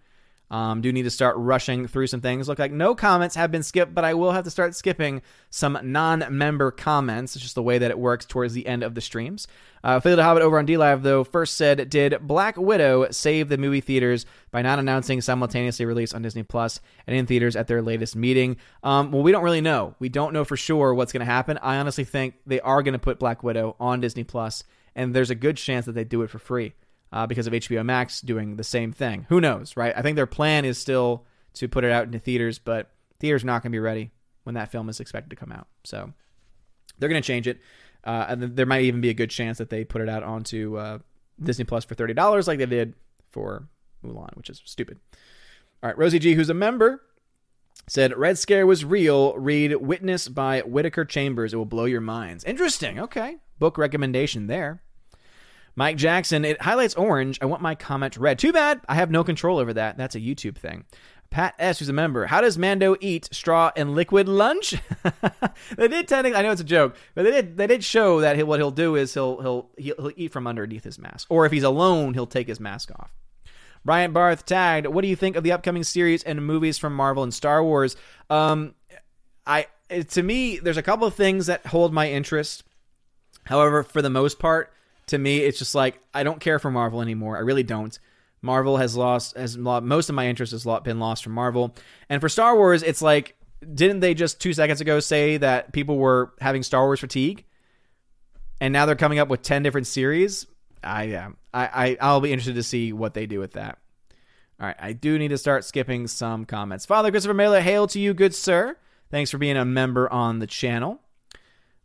Um, do need to start rushing through some things. Look like no comments have been skipped, but I will have to start skipping some non-member comments. It's just the way that it works towards the end of the streams. Uh, the Hobbit over on DLive though first said, "Did Black Widow save the movie theaters by not announcing simultaneously release on Disney Plus and in theaters at their latest meeting?" Um, well, we don't really know. We don't know for sure what's going to happen. I honestly think they are going to put Black Widow on Disney Plus, and there's a good chance that they do it for free uh, because of HBO Max doing the same thing. Who knows, right? I think their plan is still to put it out into theaters, but theaters not going to be ready when that film is expected to come out. So they're going to change it. Uh, and there might even be a good chance that they put it out onto uh, Disney Plus for thirty dollars, like they did for Mulan, which is stupid. All right, Rosie G, who's a member, said Red Scare was real. Read Witness by Whittaker Chambers. It will blow your minds. Interesting. Okay, book recommendation there. Mike Jackson, it highlights orange. I want my comment red. Too bad. I have no control over that. That's a YouTube thing. Pat S, who's a member. How does Mando eat straw and liquid lunch? they did technically. I know it's a joke, but they did. They did show that he, what he'll do is he'll, he'll he'll he'll eat from underneath his mask, or if he's alone, he'll take his mask off. Brian Barth tagged. What do you think of the upcoming series and movies from Marvel and Star Wars? Um, I to me, there's a couple of things that hold my interest. However, for the most part, to me, it's just like I don't care for Marvel anymore. I really don't. Marvel has lost has most of my interest has been lost from Marvel, and for Star Wars, it's like didn't they just two seconds ago say that people were having Star Wars fatigue, and now they're coming up with ten different series? I yeah, I, I I'll be interested to see what they do with that. All right, I do need to start skipping some comments. Father Christopher Mailer, hail to you, good sir. Thanks for being a member on the channel.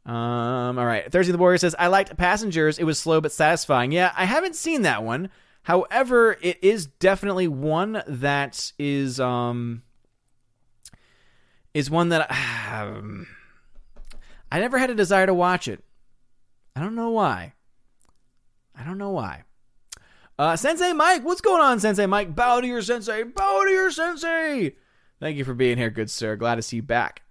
Um, all right. Thursday the Warrior says, I liked Passengers. It was slow but satisfying. Yeah, I haven't seen that one. However, it is definitely one that is um is one that um, I never had a desire to watch it. I don't know why. I don't know why. Uh, Sensei Mike, what's going on, Sensei Mike? Bow to your sensei. Bow to your sensei. Thank you for being here, good sir. Glad to see you back.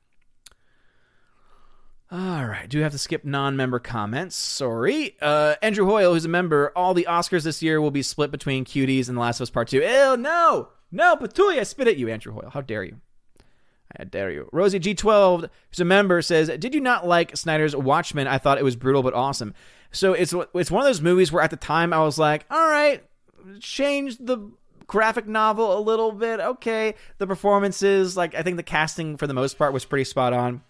All right. Do we have to skip non-member comments. Sorry. Uh, Andrew Hoyle, who's a member, all the Oscars this year will be split between Cuties and The Last of Us Part 2. Ew, no! No, Petulia, I spit at you, Andrew Hoyle. How dare you? I dare you. Rosie G12, who's a member, says, Did you not like Snyder's Watchmen? I thought it was brutal but awesome. So it's it's one of those movies where at the time I was like, all right, change the graphic novel a little bit. Okay. The performances, like I think the casting for the most part was pretty spot on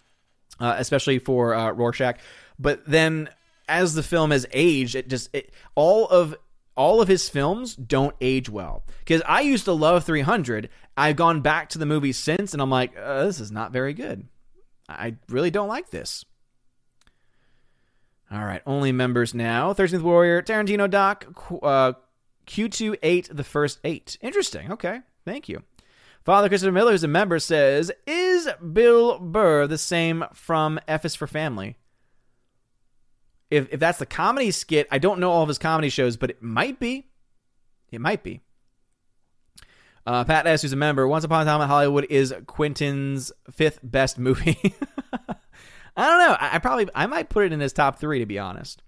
uh, especially for uh, Rorschach. But then, as the film has aged, it just it, all of all of his films don't age well. Because I used to love 300. I've gone back to the movie since, and I'm like, uh, this is not very good. I really don't like this. All right, only members now. 13th Warrior, Tarantino Doc, uh, Q2 8, the first eight. Interesting. Okay, thank you. Father Christopher Miller, who's a member, says, Is Bill Burr the same from F is for Family? If, if that's the comedy skit, I don't know all of his comedy shows, but it might be. It might be. Uh, Pat S., who's a member, Once Upon a Time in Hollywood is Quentin's fifth best movie. I don't know. I, I, probably I might put it in his top three to be honest.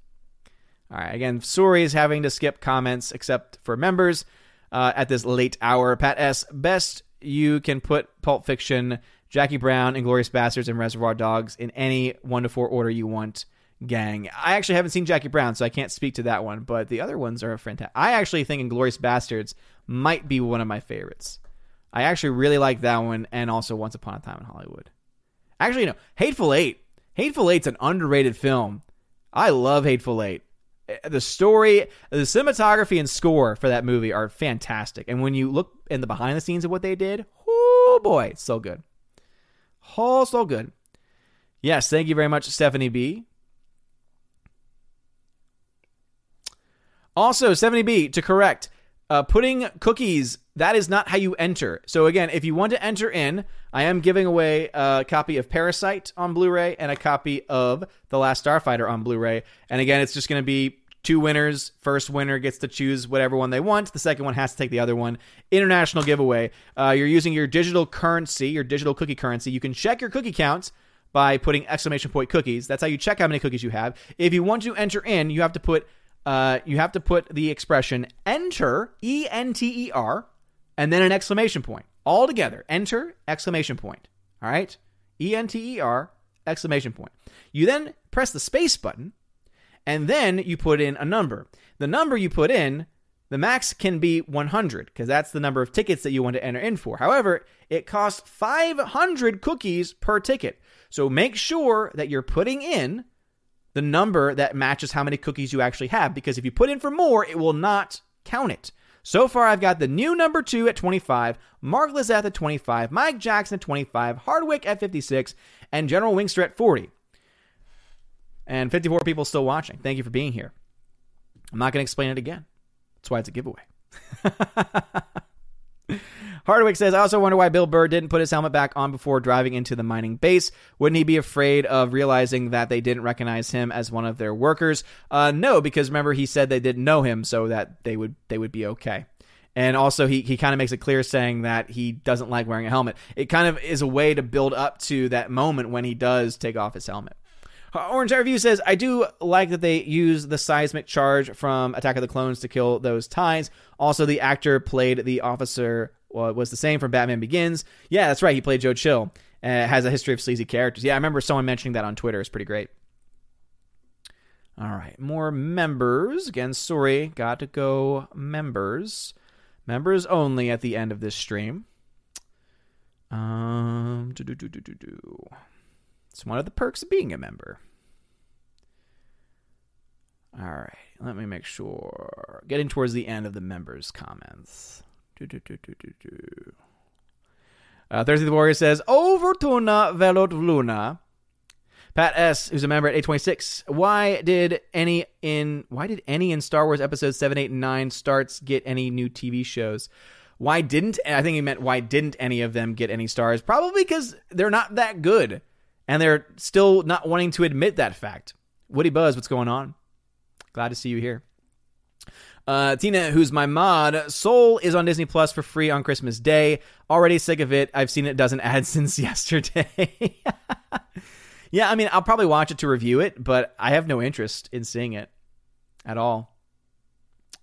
All right. Again, sorry is having to skip comments except for members uh, at this late hour. Pat S. Best you can put Pulp Fiction, Jackie Brown, Inglourious Basterds, and Reservoir Dogs in any one to four order you want. Gang. I actually haven't seen Jackie Brown, so I can't speak to that one, but the other ones are a fantastic. I actually think Inglourious Basterds might be one of my favorites. I actually really like that one, and also Once Upon a Time in Hollywood. Actually, no, Hateful Eight. Hateful Eight's an underrated film. I love Hateful Eight. Uh, the story, the cinematography, and score for that movie are fantastic. And when you look in the behind the scenes of what they did, oh boy, so good. Oh, so good. Yes, thank you very much, Stephanie B. Also, 70B, to correct, uh, putting cookies, that is not how you enter. So, again, if you want to enter in, I am giving away a copy of Parasite on Blu ray and a copy of The Last Starfighter on Blu ray. And again, it's just going to be two winners. First winner gets to choose whatever one they want. The second one has to take the other one. International giveaway. Uh, you're using your digital currency, your digital cookie currency. You can check your cookie count by putting exclamation point cookies. That's how you check how many cookies you have. If you want to enter in, you have to put uh, you have to put the expression enter, E N T E R, and then an exclamation point. All together. Enter, exclamation point. All right? E N T E R, exclamation point. You then press the space button, and then you put in a number. The number you put in, the max can be 100, because that's the number of tickets that you want to enter in for. However, it costs 500 cookies per ticket. So make sure that you're putting in the number that matches how many cookies you actually have because if you put in for more, it will not count it. So far, I've got the new number two at 25, Mark Lizeth at 25, Mike Jackson at 25, Hardwick at 56, and General Wingster at 40. And 54 people still watching. Thank you for being here. I'm not going to explain it again. That's why it's a giveaway. Hardwick says, I also wonder why Bill Burr didn't put his helmet back on before driving into the mining base. Wouldn't he be afraid of realizing that they didn't recognize him as one of their workers? Uh, no, because remember he said they didn't know him, so that they would they would be okay. And also, he, he kind of makes it clear saying that he doesn't like wearing a helmet. It kind of is a way to build up to that moment when he does take off his helmet. Orange Review says, I do like that they use the seismic charge from Attack of the Clones to kill those ties. Also, the actor played the officer was the same from Batman Begins. Yeah, that's right. He played Joe Chill. Uh, has a history of sleazy characters. Yeah, I remember someone mentioning that on Twitter. It's pretty great. All right, more members. Again, sorry, got to go members. Members only at the end of this stream. Um, do do do do do do. It's one of the perks of being a member. All right, let me make sure. Getting towards the end of the members' comments. Uh, Thursday the Warrior says, Overtuna velot luna. Pat S, who's a member at 826, why did any in why did any in Star Wars episodes 7, 8, and 9 starts get any new TV shows? Why didn't I think he meant why didn't any of them get any stars? Probably because they're not that good. And they're still not wanting to admit that fact. Woody Buzz, what's going on? Glad to see you here. Uh, Tina, who's my mod, Soul is on Disney Plus for free on Christmas Day. Already sick of it. I've seen it doesn't add since yesterday. yeah, I mean, I'll probably watch it to review it, but I have no interest in seeing it at all.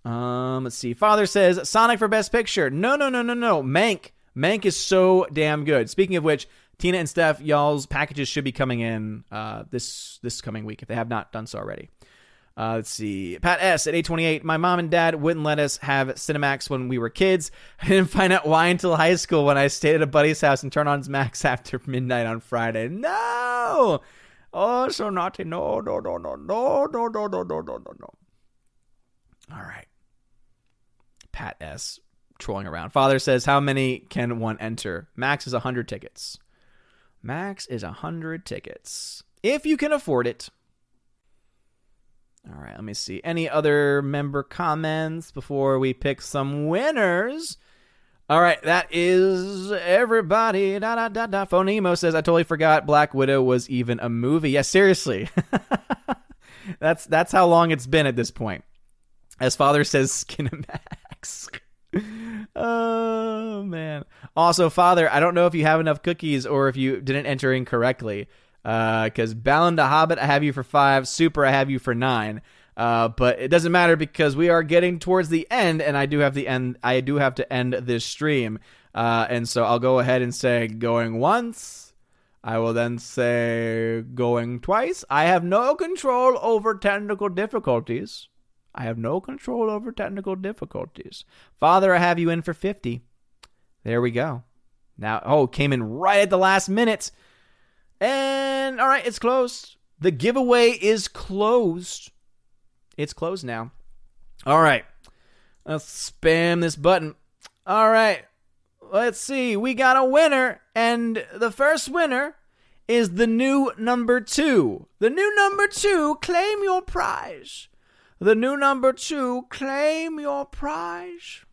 Um, let's see. Father says Sonic for Best Picture. No, no, no, no, no. Mank. Mank is so damn good. Speaking of which, Tina and Steph, y'all's packages should be coming in uh, this this coming week if they have not done so already. Uh, let's see. Pat S at 828. My mom and dad wouldn't let us have Cinemax when we were kids. I didn't find out why until high school when I stayed at a buddy's house and turned on Max after midnight on Friday. No! Oh, so naughty. No, no, no, no, no, no, no, no, no, no, no, no. All right. Pat S trolling around. Father says, How many can one enter? Max is 100 tickets. Max is 100 tickets. If you can afford it. All right, let me see. Any other member comments before we pick some winners? All right, that is everybody. Da da da da. Phonemo says I totally forgot Black Widow was even a movie. Yeah, seriously. that's that's how long it's been at this point. As father says, Skinamax. oh man. Also, father, I don't know if you have enough cookies or if you didn't enter in correctly. Because uh, Ballon de Hobbit, I have you for five. Super, I have you for nine. Uh, but it doesn't matter because we are getting towards the end, and I do have the end. I do have to end this stream, uh, and so I'll go ahead and say going once. I will then say going twice. I have no control over technical difficulties. I have no control over technical difficulties. Father, I have you in for 50. There we go. Now, oh, came in right at the last minute. And all right, it's closed. The giveaway is closed. It's closed now. All right. Let's spam this button. All right. Let's see. We got a winner. And the first winner is the new number two. The new number two, claim your prize. The new number two, claim your prize.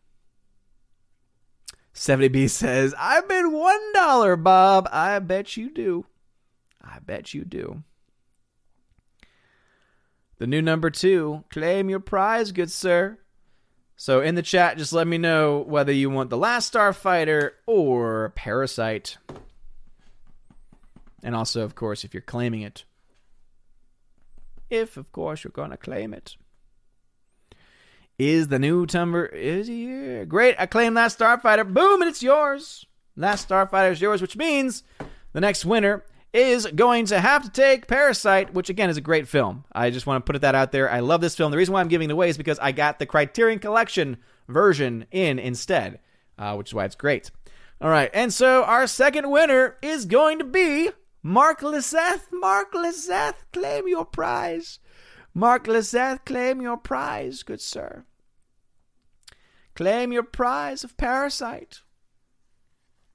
70B says, I bet $1, Bob. I bet you do. I bet you do. The new number two, claim your prize, good sir. So in the chat, just let me know whether you want The Last Starfighter or Parasite. And also, of course, if you're claiming it. If, of course, you're going to claim it. Is the new number is here? Great, I claim Last Starfighter. Boom, and it's yours. Last Starfighter is yours, which means the next winner is going to have to take Parasite, which again is a great film. I just want to put that out there. I love this film. The reason why I'm giving it away is because I got the Criterion Collection version in instead, uh, which is why it's great. All right, and so our second winner is going to be Mark Lizeth. Mark Lizeth, claim your prize. Mark Lizeth, claim your prize, good sir. Claim your prize of Parasite.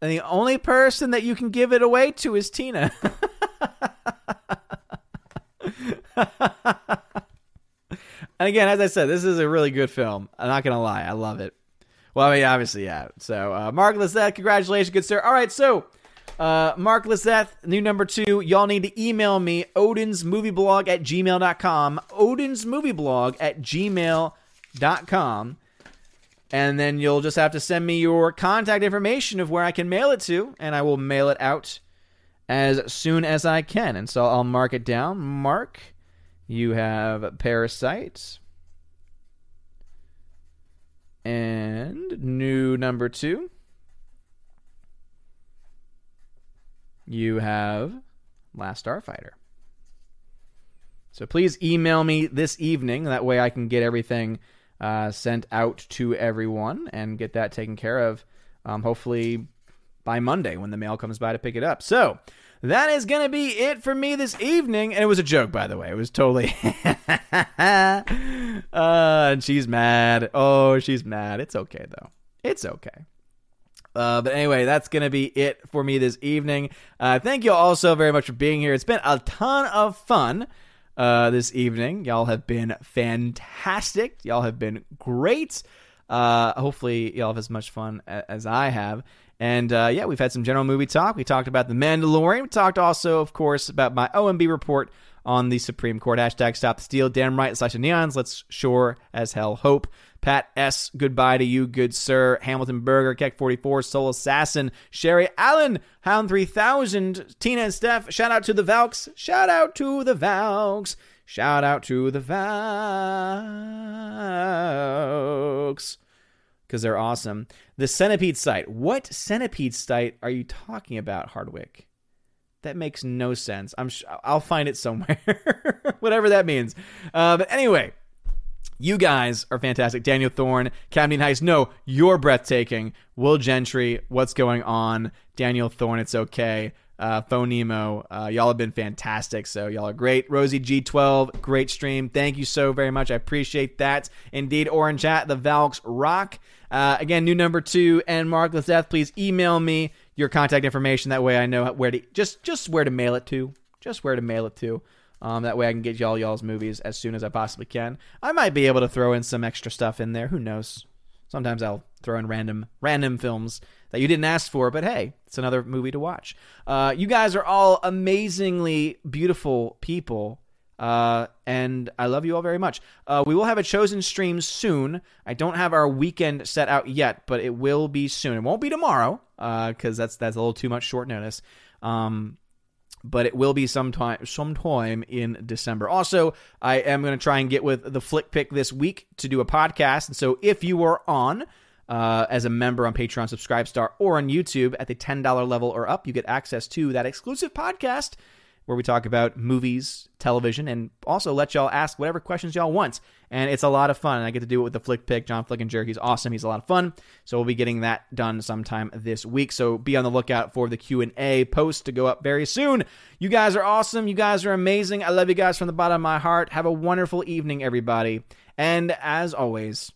And the only person that you can give it away to is Tina. and again, as I said, this is a really good film. I'm not going to lie. I love it. Well, I mean, obviously, yeah. So, uh, Mark Lizette, congratulations, good sir. All right, so uh, Mark Lizette, new number two. Y'all need to email me, odinsmovieblog at gmail.com. Odinsmovieblog at gmail.com. And then you'll just have to send me your contact information of where I can mail it to, and I will mail it out as soon as I can. And so I'll mark it down. Mark, you have parasites. And new number two. You have Last Starfighter. So please email me this evening. That way I can get everything uh, sent out to everyone and get that taken care of. Um, hopefully by Monday when the mail comes by to pick it up. So that is going to be it for me this evening. And it was a joke, by the way. It was totally. uh, and she's mad. Oh, she's mad. It's okay, though. It's okay. Uh, but anyway, that's going to be it for me this evening. Uh, thank you all so very much for being here. It's been a ton of fun uh, this evening. Y'all have been fantastic. Y'all have been great. Uh, hopefully, y'all have as much fun as I have. And uh, yeah, we've had some general movie talk. We talked about The Mandalorian. We talked also, of course, about my OMB report on the Supreme Court. Hashtag Stop the Steal. Damn right. Slash the Neons. Let's sure as hell hope. Pat S. Goodbye to you, good sir. Hamilton Burger, Keck 44, Soul Assassin, Sherry Allen, Hound 3000, Tina and Steph. Shout out to the Valks. Shout out to the Valks. Shout out to the Valks. Because they're awesome. The Centipede site. What Centipede site are you talking about, Hardwick? That makes no sense. I'm sh- I'll find it somewhere, whatever that means. Uh, but anyway, you guys are fantastic. Daniel Thorne, Camden Heist. No, you're breathtaking. Will Gentry, what's going on? Daniel Thorne, it's okay. Uh, Phonemo, uh, y'all have been fantastic. So y'all are great. Rosie G12, great stream. Thank you so very much. I appreciate that. Indeed, Orange Chat, the Valks rock. Uh, again, new number two and Mark Death. Please email me your contact information. That way, I know where to just just where to mail it to. Just where to mail it to. Um, that way I can get y'all y'all's movies as soon as I possibly can. I might be able to throw in some extra stuff in there. Who knows? Sometimes I'll throw in random random films that you didn't ask for, but hey, it's another movie to watch. Uh, you guys are all amazingly beautiful people. Uh, and I love you all very much. Uh, we will have a chosen stream soon. I don't have our weekend set out yet, but it will be soon. It won't be tomorrow because uh, that's that's a little too much short notice. Um, but it will be sometime sometime in December. Also, I am going to try and get with the Flick Pick this week to do a podcast. And so if you are on uh, as a member on Patreon, Subscribestar, or on YouTube at the $10 level or up, you get access to that exclusive podcast where we talk about movies, television, and also let y'all ask whatever questions y'all want. And it's a lot of fun. And I get to do it with the Flick Pick, John Flickinger. He's awesome. He's a lot of fun. So we'll be getting that done sometime this week. So be on the lookout for the Q&A post to go up very soon. You guys are awesome. You guys are amazing. I love you guys from the bottom of my heart. Have a wonderful evening, everybody. And as always,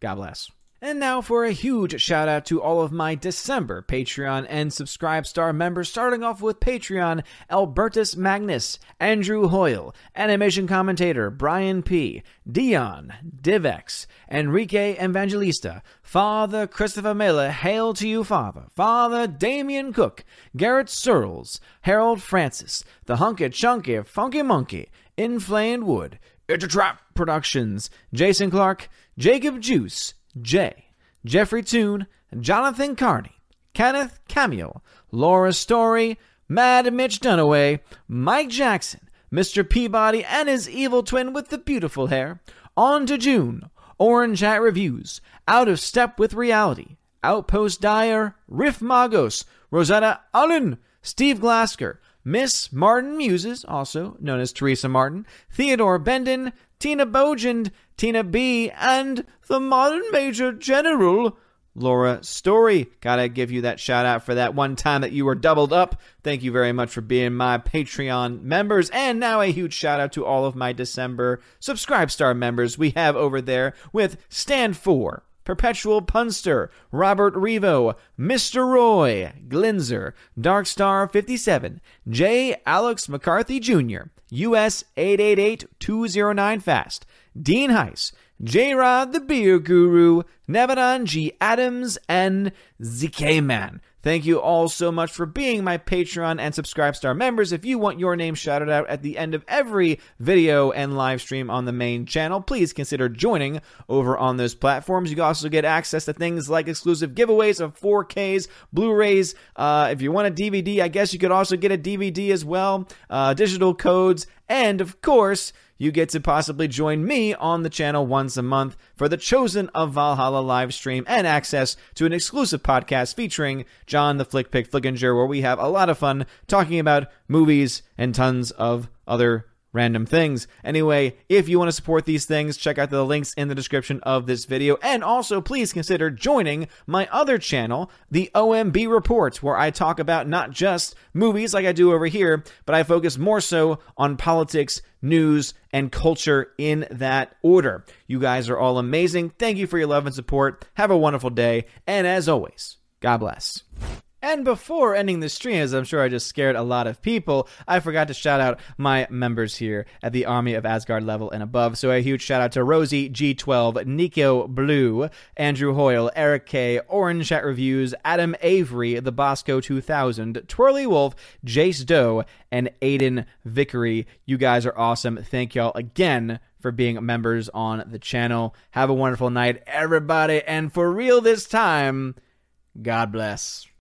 God bless. And now for a huge shout out to all of my December Patreon and Subscribe Star members, starting off with Patreon Albertus Magnus, Andrew Hoyle, Animation Commentator Brian P., Dion, Divex, Enrique Evangelista, Father Christopher Miller, Hail to you, Father, Father Damien Cook, Garrett Searles, Harold Francis, The Hunky Chunky Funky Monkey, Inflamed Wood, It's a Trap Productions, Jason Clark, Jacob Juice, Jay, Jeffrey Toon, Jonathan Carney, Kenneth Camille, Laura Story, Mad Mitch Dunaway, Mike Jackson, Mr. Peabody and his evil twin with the beautiful hair, On to June, Orange Hat Reviews, Out of Step with Reality, Outpost Dyer, Riff Magos, Rosetta Allen, Steve Glasker, Miss Martin Muses, also known as Teresa Martin, Theodore Bendon, Tina Bogend, Tina B, and the modern Major General, Laura Story. Gotta give you that shout out for that one time that you were doubled up. Thank you very much for being my Patreon members. And now a huge shout out to all of my December Subscribe Star members we have over there with Stand For. Perpetual Punster, Robert Revo, Mr. Roy, Glinzer, Darkstar57, J. Alex McCarthy Jr., US 888209 Fast, Dean Heiss, J Rod the Beer Guru, Nevadon G. Adams, and ZK Man. Thank you all so much for being my Patreon and Subscribe Star members. If you want your name shouted out at the end of every video and live stream on the main channel, please consider joining over on those platforms. You also get access to things like exclusive giveaways of 4Ks, Blu-rays. Uh, if you want a DVD, I guess you could also get a DVD as well, uh, digital codes, and of course, you get to possibly join me on the channel once a month for the Chosen of Valhalla live stream and access to an exclusive podcast featuring John the Flick Pick Flickinger, where we have a lot of fun talking about movies and tons of other random things. Anyway, if you want to support these things, check out the links in the description of this video. And also, please consider joining my other channel, the OMB Reports, where I talk about not just movies like I do over here, but I focus more so on politics, news, and culture in that order. You guys are all amazing. Thank you for your love and support. Have a wonderful day. And as always, God bless. And before ending the stream, as I'm sure I just scared a lot of people, I forgot to shout out my members here at the Army of Asgard level and above. So a huge shout out to Rosie G12, Nico Blue, Andrew Hoyle, Eric K, Orange Chat Reviews, Adam Avery, the Bosco 2000, Twirly Wolf, Jace Doe, and Aiden Vickery. You guys are awesome. Thank y'all again for being members on the channel. Have a wonderful night, everybody. And for real this time, God bless.